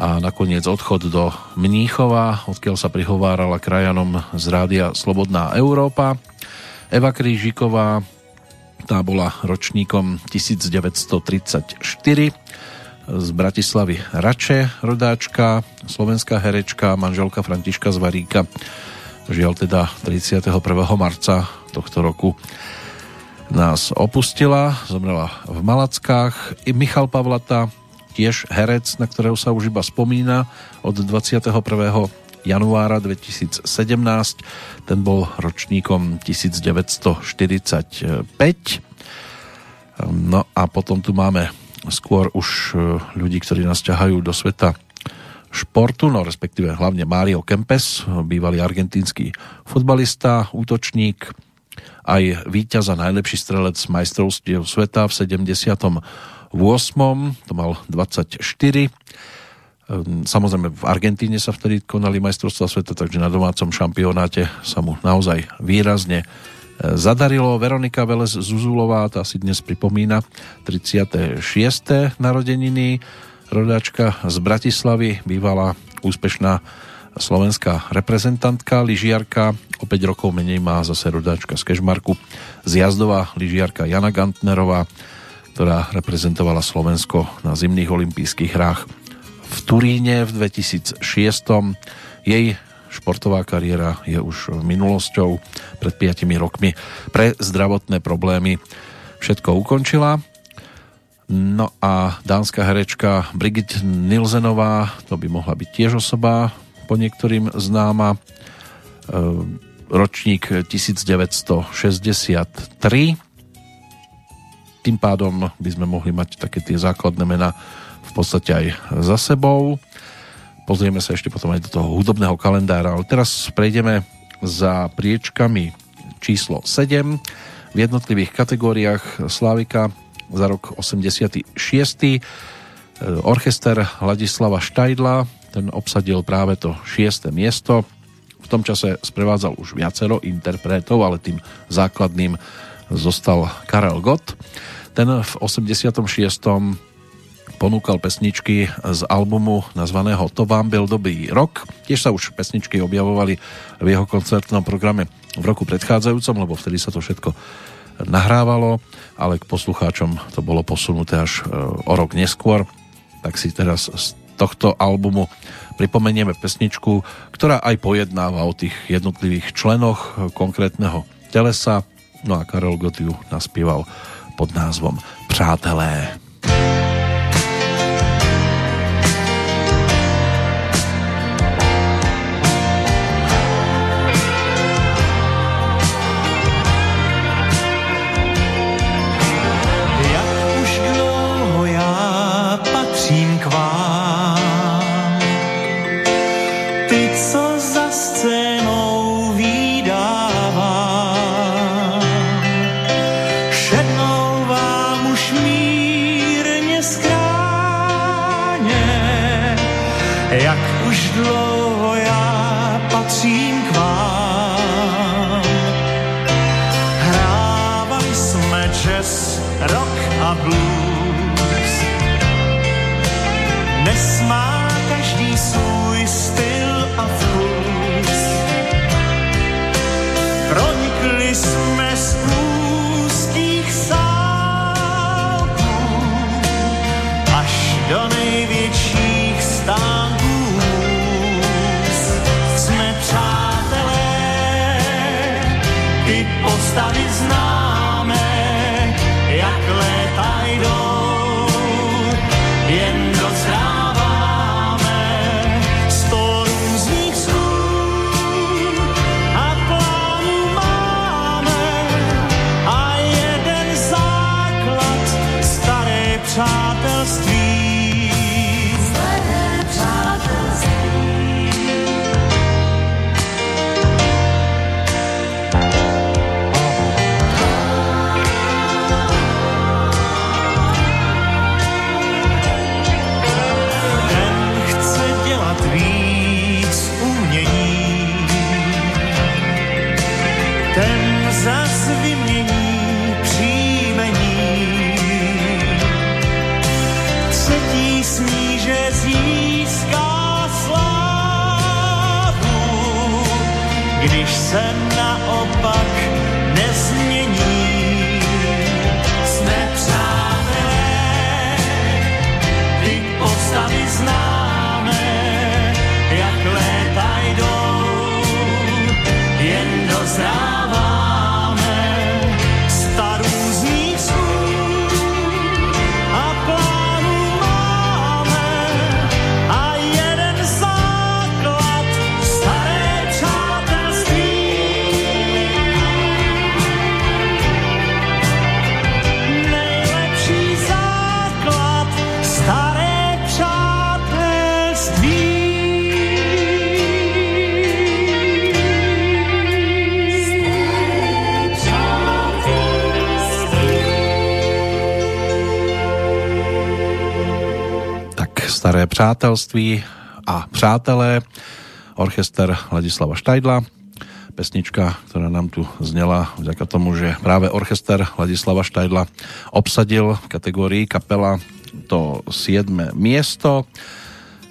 a nakoniec odchod do Mníchova, odkiaľ sa prihovárala krajanom z rádia Slobodná Európa. Eva Krížiková, tá bola ročníkom 1934 z Bratislavy Rače, rodáčka, slovenská herečka, manželka Františka Zvaríka. Žiaľ teda 31. marca tohto roku nás opustila, zomrela v Malackách. I Michal Pavlata, tiež herec, na ktorého sa už iba spomína od 21. januára 2017. Ten bol ročníkom 1945. No a potom tu máme skôr už e, ľudí, ktorí nás ťahajú do sveta športu, no respektíve hlavne Mario Kempes, bývalý argentínsky futbalista, útočník, aj víťaz a najlepší strelec majstrovstiev sveta v 70 to mal 24. Ehm, samozrejme v Argentíne sa vtedy konali majstrovstvá sveta, takže na domácom šampionáte sa mu naozaj výrazne e, zadarilo. Veronika Velez Zuzulová, tá si dnes pripomína 36. narodeniny, rodáčka z Bratislavy, bývala úspešná slovenská reprezentantka, lyžiarka, o 5 rokov menej má zase rodáčka z Kešmarku, zjazdová lyžiarka Jana Gantnerová, ktorá reprezentovala Slovensko na zimných olympijských hrách v Turíne v 2006. Jej športová kariéra je už minulosťou pred 5 rokmi. Pre zdravotné problémy všetko ukončila. No a dánska herečka Brigitte Nilsenová, to by mohla byť tiež osoba po niektorým známa, e, ročník 1963 tým pádom by sme mohli mať také tie základné mená v podstate aj za sebou. Pozrieme sa ešte potom aj do toho hudobného kalendára, ale teraz prejdeme za priečkami číslo 7 v jednotlivých kategóriách Slávika za rok 86. Orchester Ladislava Štajdla, ten obsadil práve to 6. miesto. V tom čase sprevádzal už viacero interpretov, ale tým základným zostal Karel Gott. Ten v 86 ponúkal pesničky z albumu nazvaného To vám byl dobrý rok. Tiež sa už pesničky objavovali v jeho koncertnom programe v roku predchádzajúcom, lebo vtedy sa to všetko nahrávalo, ale k poslucháčom to bolo posunuté až e, o rok neskôr. Tak si teraz z tohto albumu pripomenieme pesničku, ktorá aj pojednáva o tých jednotlivých členoch konkrétneho telesa. No a Karel Gott ju naspieval pod názvom Přátelé. bye. Přátelství a přátelé, orchester Ladislava Štajdla, pesnička, ktorá nám tu znela vďaka tomu, že práve orchester Ladislava Štajdla obsadil v kategórii kapela to 7. miesto.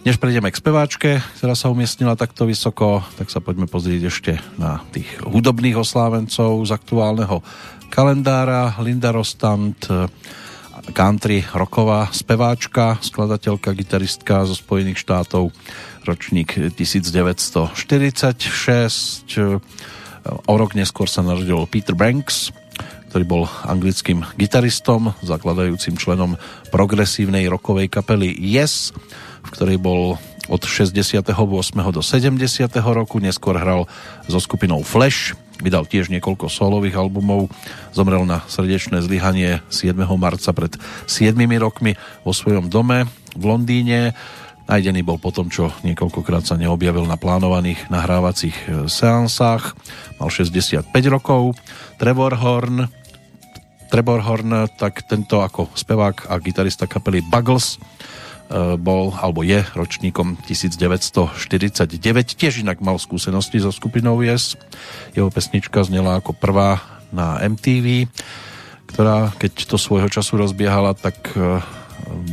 Než prejdeme k speváčke, ktorá sa umiestnila takto vysoko, tak sa poďme pozrieť ešte na tých hudobných oslávencov z aktuálneho kalendára. Linda Rostand, country roková speváčka, skladateľka, gitaristka zo Spojených štátov, ročník 1946. O rok neskôr sa narodil Peter Banks, ktorý bol anglickým gitaristom, zakladajúcim členom progresívnej rokovej kapely Yes, v ktorej bol od 68. do 70. roku, neskôr hral so skupinou Flash, Vydal tiež niekoľko solových albumov. Zomrel na srdečné zlyhanie 7. marca pred 7 rokmi vo svojom dome v Londýne. Najdený bol potom, čo niekoľkokrát sa neobjavil na plánovaných nahrávacích e, seansách. Mal 65 rokov. Trevor Horn, Trebor Horn, tak tento ako spevák a gitarista kapely Buggles bol, alebo je ročníkom 1949. Tiež inak mal skúsenosti so skupinou Yes. Jeho pesnička znela ako prvá na MTV, ktorá keď to svojho času rozbiehala, tak e,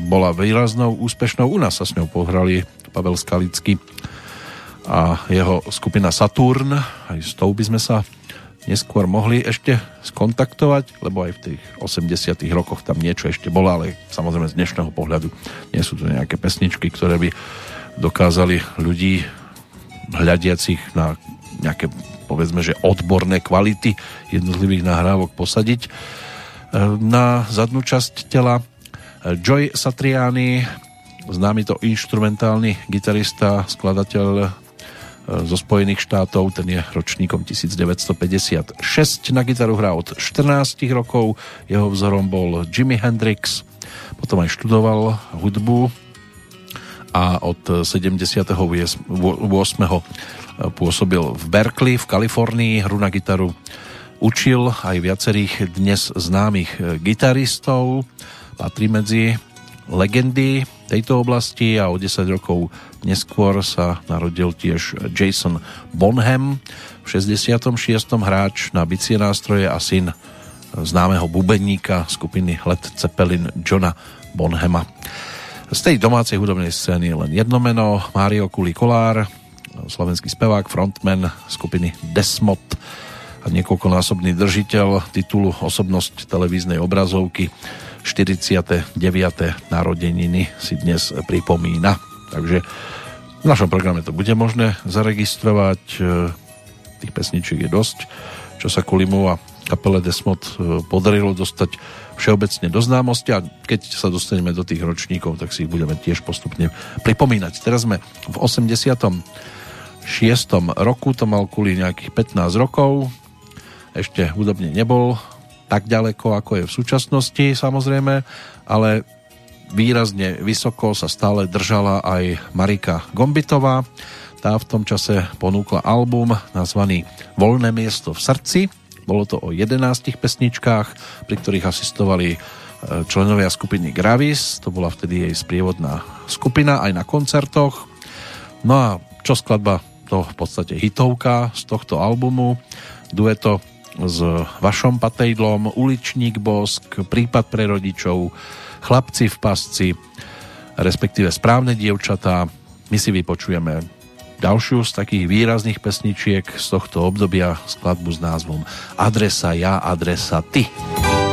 bola výraznou úspešnou. U nás sa s ňou pohrali Pavel Skalický a jeho skupina Saturn. Aj s tou by sme sa neskôr mohli ešte skontaktovať, lebo aj v tých 80 rokoch tam niečo ešte bolo, ale samozrejme z dnešného pohľadu nie sú to nejaké pesničky, ktoré by dokázali ľudí hľadiacich na nejaké povedzme, že odborné kvality jednotlivých nahrávok posadiť. E, na zadnú časť tela Joy Satriani, známy to instrumentálny gitarista, skladateľ zo Spojených štátov, ten je ročníkom 1956. Na gitaru hrá od 14 rokov, jeho vzorom bol Jimi Hendrix, potom aj študoval hudbu. A od 78. pôsobil v Berkeley v Kalifornii, hru na gitaru učil aj viacerých dnes známych gitaristov, patrí medzi legendy tejto oblasti a o 10 rokov Neskôr sa narodil tiež Jason Bonham, v 66. hráč na bicie nástroje a syn známeho bubeníka skupiny Led Zeppelin Johna Bonhama. Z tej domácej hudobnej scény len jedno meno, Mário Kulikolár, slovenský spevák, frontman skupiny Desmod a niekoľkonásobný držiteľ titulu Osobnosť televíznej obrazovky 49. narodeniny si dnes pripomína. Takže v našom programe to bude možné zaregistrovať. E, tých pesničiek je dosť, čo sa Kulimu a kapele Desmod e, podarilo dostať všeobecne do známosti a keď sa dostaneme do tých ročníkov, tak si ich budeme tiež postupne pripomínať. Teraz sme v 86. roku, to mal Kuli nejakých 15 rokov, ešte hudobne nebol tak ďaleko, ako je v súčasnosti samozrejme, ale výrazne vysoko sa stále držala aj Marika Gombitová. Tá v tom čase ponúkla album nazvaný Voľné miesto v srdci. Bolo to o 11 pesničkách, pri ktorých asistovali e, členovia skupiny Gravis. To bola vtedy jej sprievodná skupina aj na koncertoch. No a čo skladba, to v podstate hitovka z tohto albumu. Dueto s Vašom Patejdlom, Uličník Bosk, Prípad pre rodičov, Chlapci v pasci, respektíve Správne dievčatá. My si vypočujeme ďalšiu z takých výrazných pesničiek z tohto obdobia skladbu s názvom Adresa ja, adresa ty. niektoré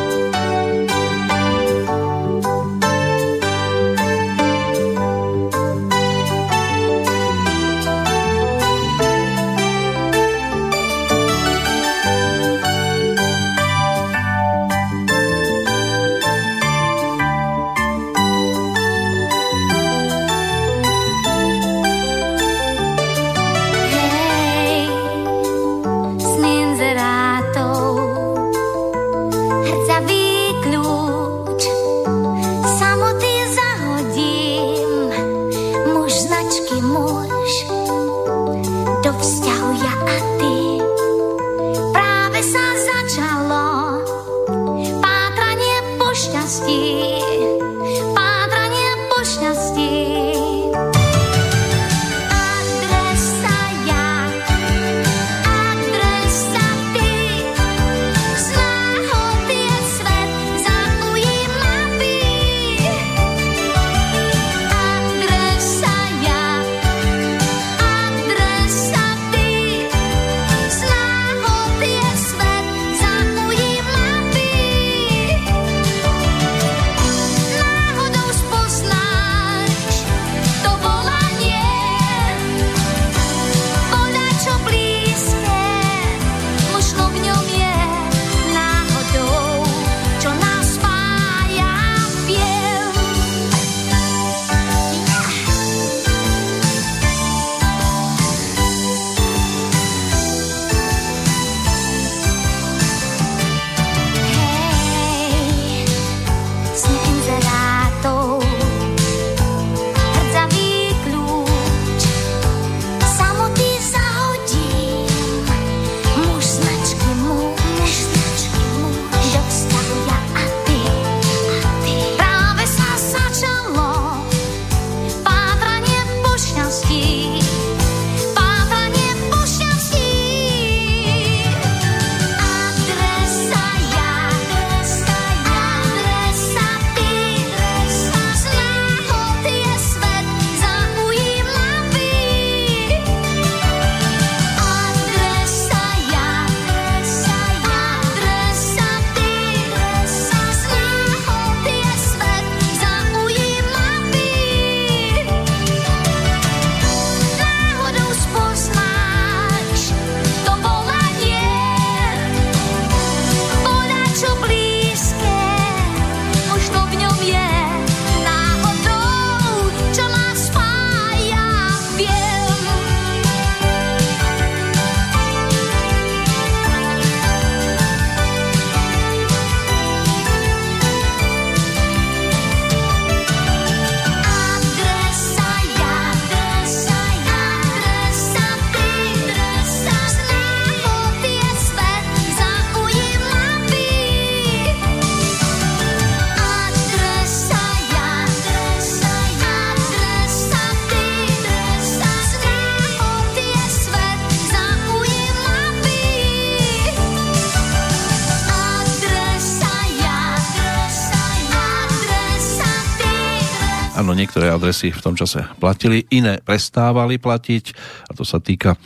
adresy v tom čase platili, iné prestávali platiť a to sa týka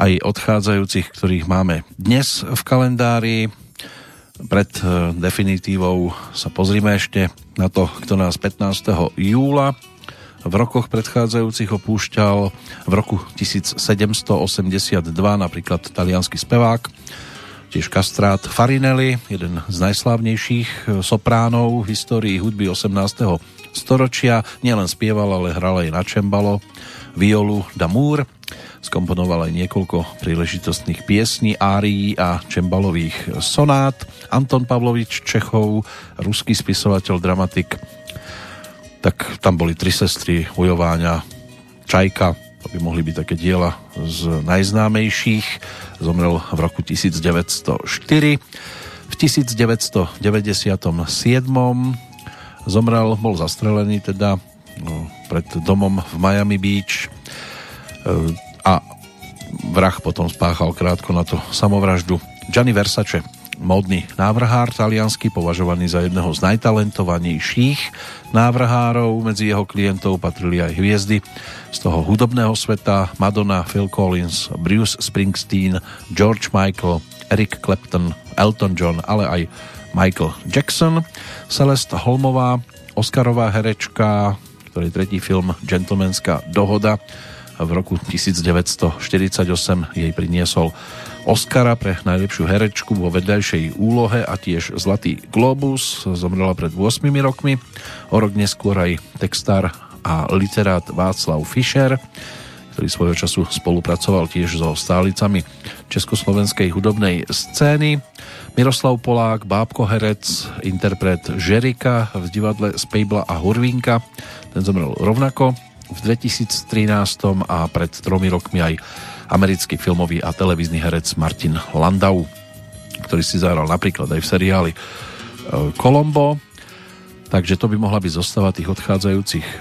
aj odchádzajúcich, ktorých máme dnes v kalendári. Pred e, definitívou sa pozrime ešte na to, kto nás 15. júla v rokoch predchádzajúcich opúšťal v roku 1782 napríklad talianský spevák, tiež kastrát Farinelli, jeden z najslávnejších eh, sopránov v histórii hudby 18. storočia. Nielen spieval, ale hral aj na čembalo, violu Damour. Skomponoval aj niekoľko príležitostných piesní, árií a čembalových sonát. Anton Pavlovič Čechov, ruský spisovateľ, dramatik, tak tam boli tri sestry Ujováňa, Čajka, to by mohli byť také diela z najznámejších. Zomrel v roku 1904. V 1997 zomrel, bol zastrelený teda no, pred domom v Miami Beach e, a vrah potom spáchal krátko na to samovraždu. Gianni Versace módny návrhár taliansky, považovaný za jedného z najtalentovanejších návrhárov. Medzi jeho klientov patrili aj hviezdy z toho hudobného sveta Madonna, Phil Collins, Bruce Springsteen, George Michael, Eric Clapton, Elton John, ale aj Michael Jackson. Celeste Holmová, Oscarová herečka, ktorý tretí film Gentlemanská dohoda v roku 1948 jej priniesol Oscara pre najlepšiu herečku vo vedľajšej úlohe a tiež Zlatý globus. Zomrela pred 8 rokmi. O rok neskôr aj textár a literát Václav Fischer, ktorý svojho času spolupracoval tiež so stálicami československej hudobnej scény. Miroslav Polák, bábko herec, interpret Žerika v divadle Spejbla a Hurvinka. Ten zomrel rovnako v 2013 a pred tromi rokmi aj americký filmový a televízny herec Martin Landau, ktorý si zahral napríklad aj v seriáli e, Colombo. Takže to by mohla byť zostava tých odchádzajúcich e,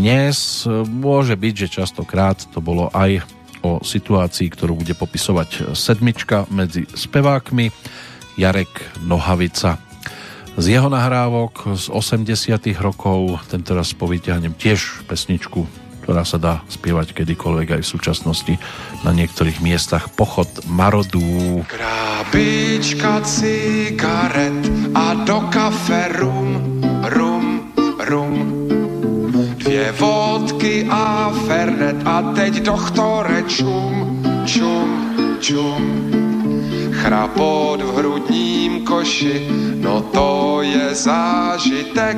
dnes. Môže byť, že častokrát to bolo aj o situácii, ktorú bude popisovať sedmička medzi spevákmi Jarek Nohavica. Z jeho nahrávok z 80 rokov, ten teraz povyťahnem tiež pesničku ktorá sa dá spievať kedykoľvek aj v súčasnosti na niektorých miestach. Pochod Marodú. Krábička cigaret a do kafe rum, rum. Dvě vodky a fernet a teď doktore čum, čum, čum. Chrapot v hrudním koši, no to je zážitek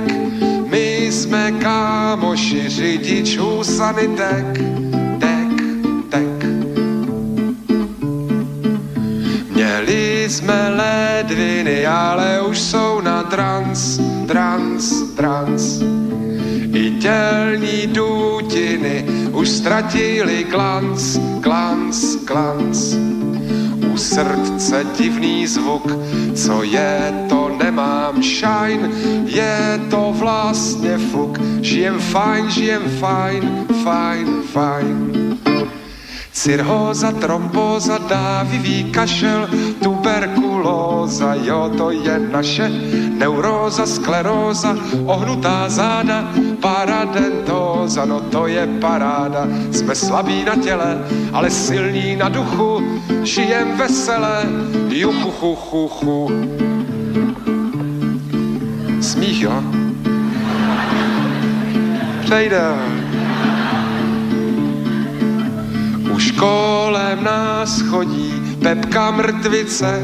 my jsme kámoši, řidičů sanitek, tek, tek. Měli jsme ledviny, ale už jsou na trans, trans, trans. I tělní dutiny už ztratili glanc, glanc, glanc. U srdce divný zvuk, co je to nemám shine, je to vlastně fuk, žijem fajn, žijem fajn, fajn, fajn. Cirhóza, trombóza, dávivý kašel, tuberkulóza, jo, to je naše neuróza, skleróza, ohnutá záda, paradentóza, no to je paráda. Jsme slabí na těle, ale silní na duchu, žijem veselé, juchu, chu, chu, chu smích, jo? Přejdeme. Už kolem nás chodí Pepka mrtvice.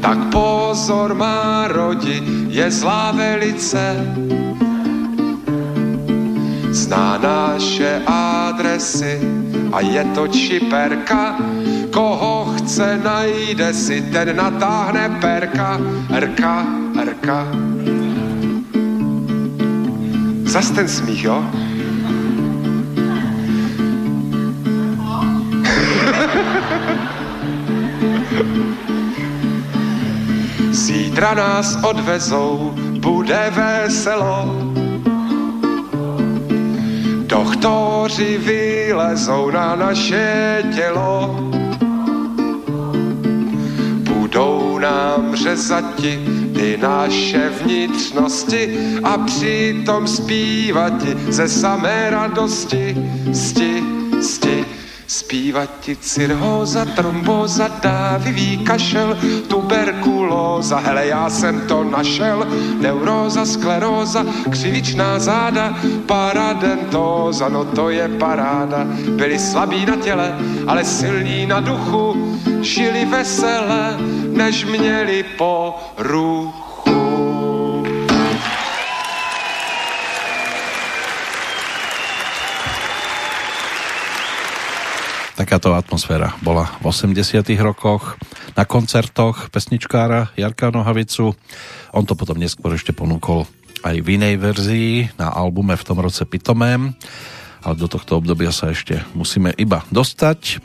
Tak pozor má rodi, je zlá velice. Zná naše adresy a je to čiperka, koho chce, najde si, ten natáhne perka, rka, rka. Zas ten smích, jo? Zítra nás odvezou, bude veselo. Doktoři vylezou na naše tělo budou nám řezati ty naše vnitřnosti a přitom zpívat ti ze samé radosti, sti, sti. Zpívat ti cirhóza, trombóza, dávivý kašel, tuberkulóza, hele já jsem to našel, neuróza, skleróza, křivičná záda, paradentóza, no to je paráda. Byli slabí na těle, ale silní na duchu, žili vesele, než měli poruchu. Takáto atmosféra bola v 80 rokoch na koncertoch pesničkára Jarka Nohavicu. On to potom neskôr ešte ponúkol aj v inej verzii na albume v tom roce Pitomém, ale do tohto obdobia sa ešte musíme iba dostať.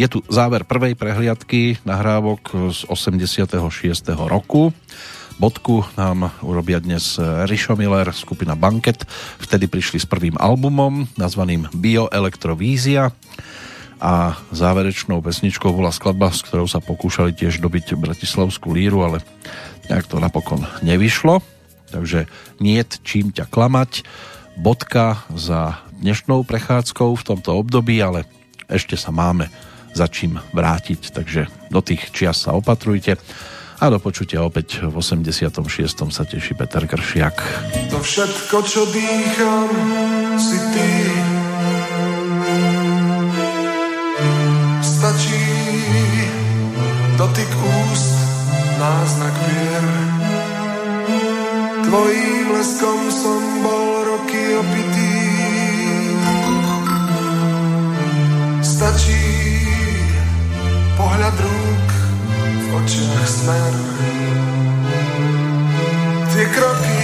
Je tu záver prvej prehliadky nahrávok z 86. roku. Bodku nám urobia dnes Rišo Miller, skupina Banket. Vtedy prišli s prvým albumom nazvaným Bioelektrovízia a záverečnou pesničkou bola skladba, s ktorou sa pokúšali tiež dobiť Bratislavskú líru, ale nejak to napokon nevyšlo. Takže nie čím ťa klamať. Bodka za dnešnou prechádzkou v tomto období, ale ešte sa máme za čím vrátiť, takže do tých čias sa opatrujte a do počutia opäť v 86. sa teší Peter Kršiak. To všetko, čo dýcham, si ty dotyk úst, náznak vier. Tvojím leskom som bol roky opitý. Stačí pohľad rúk v očiach smer. Tie kroky,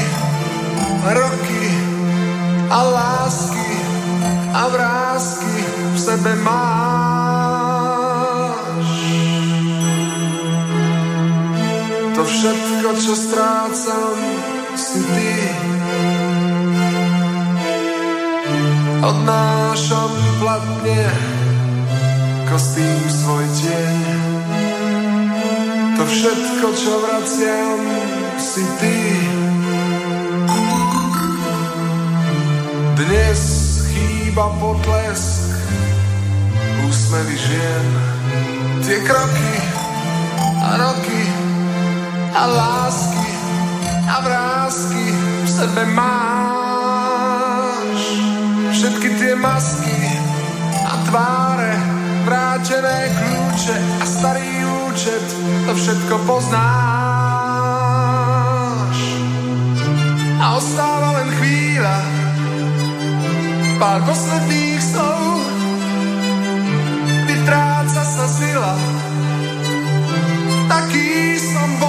roky a lásky a vrázky v sebe mám. Všetko, čo strácam, si ty. Odnášam platne kostým svoj tieň. To všetko, čo vraciam, si ty. Dnes chýba potlesk, úsmevy žien, tie kroky a roky a lásky a vrázky v sebe máš. Všetky tie masky a tváre, vrátené kľúče a starý účet, to všetko poznáš. A ostáva len chvíľa, pár posledných slov, vytráca sa sila, taký som bol.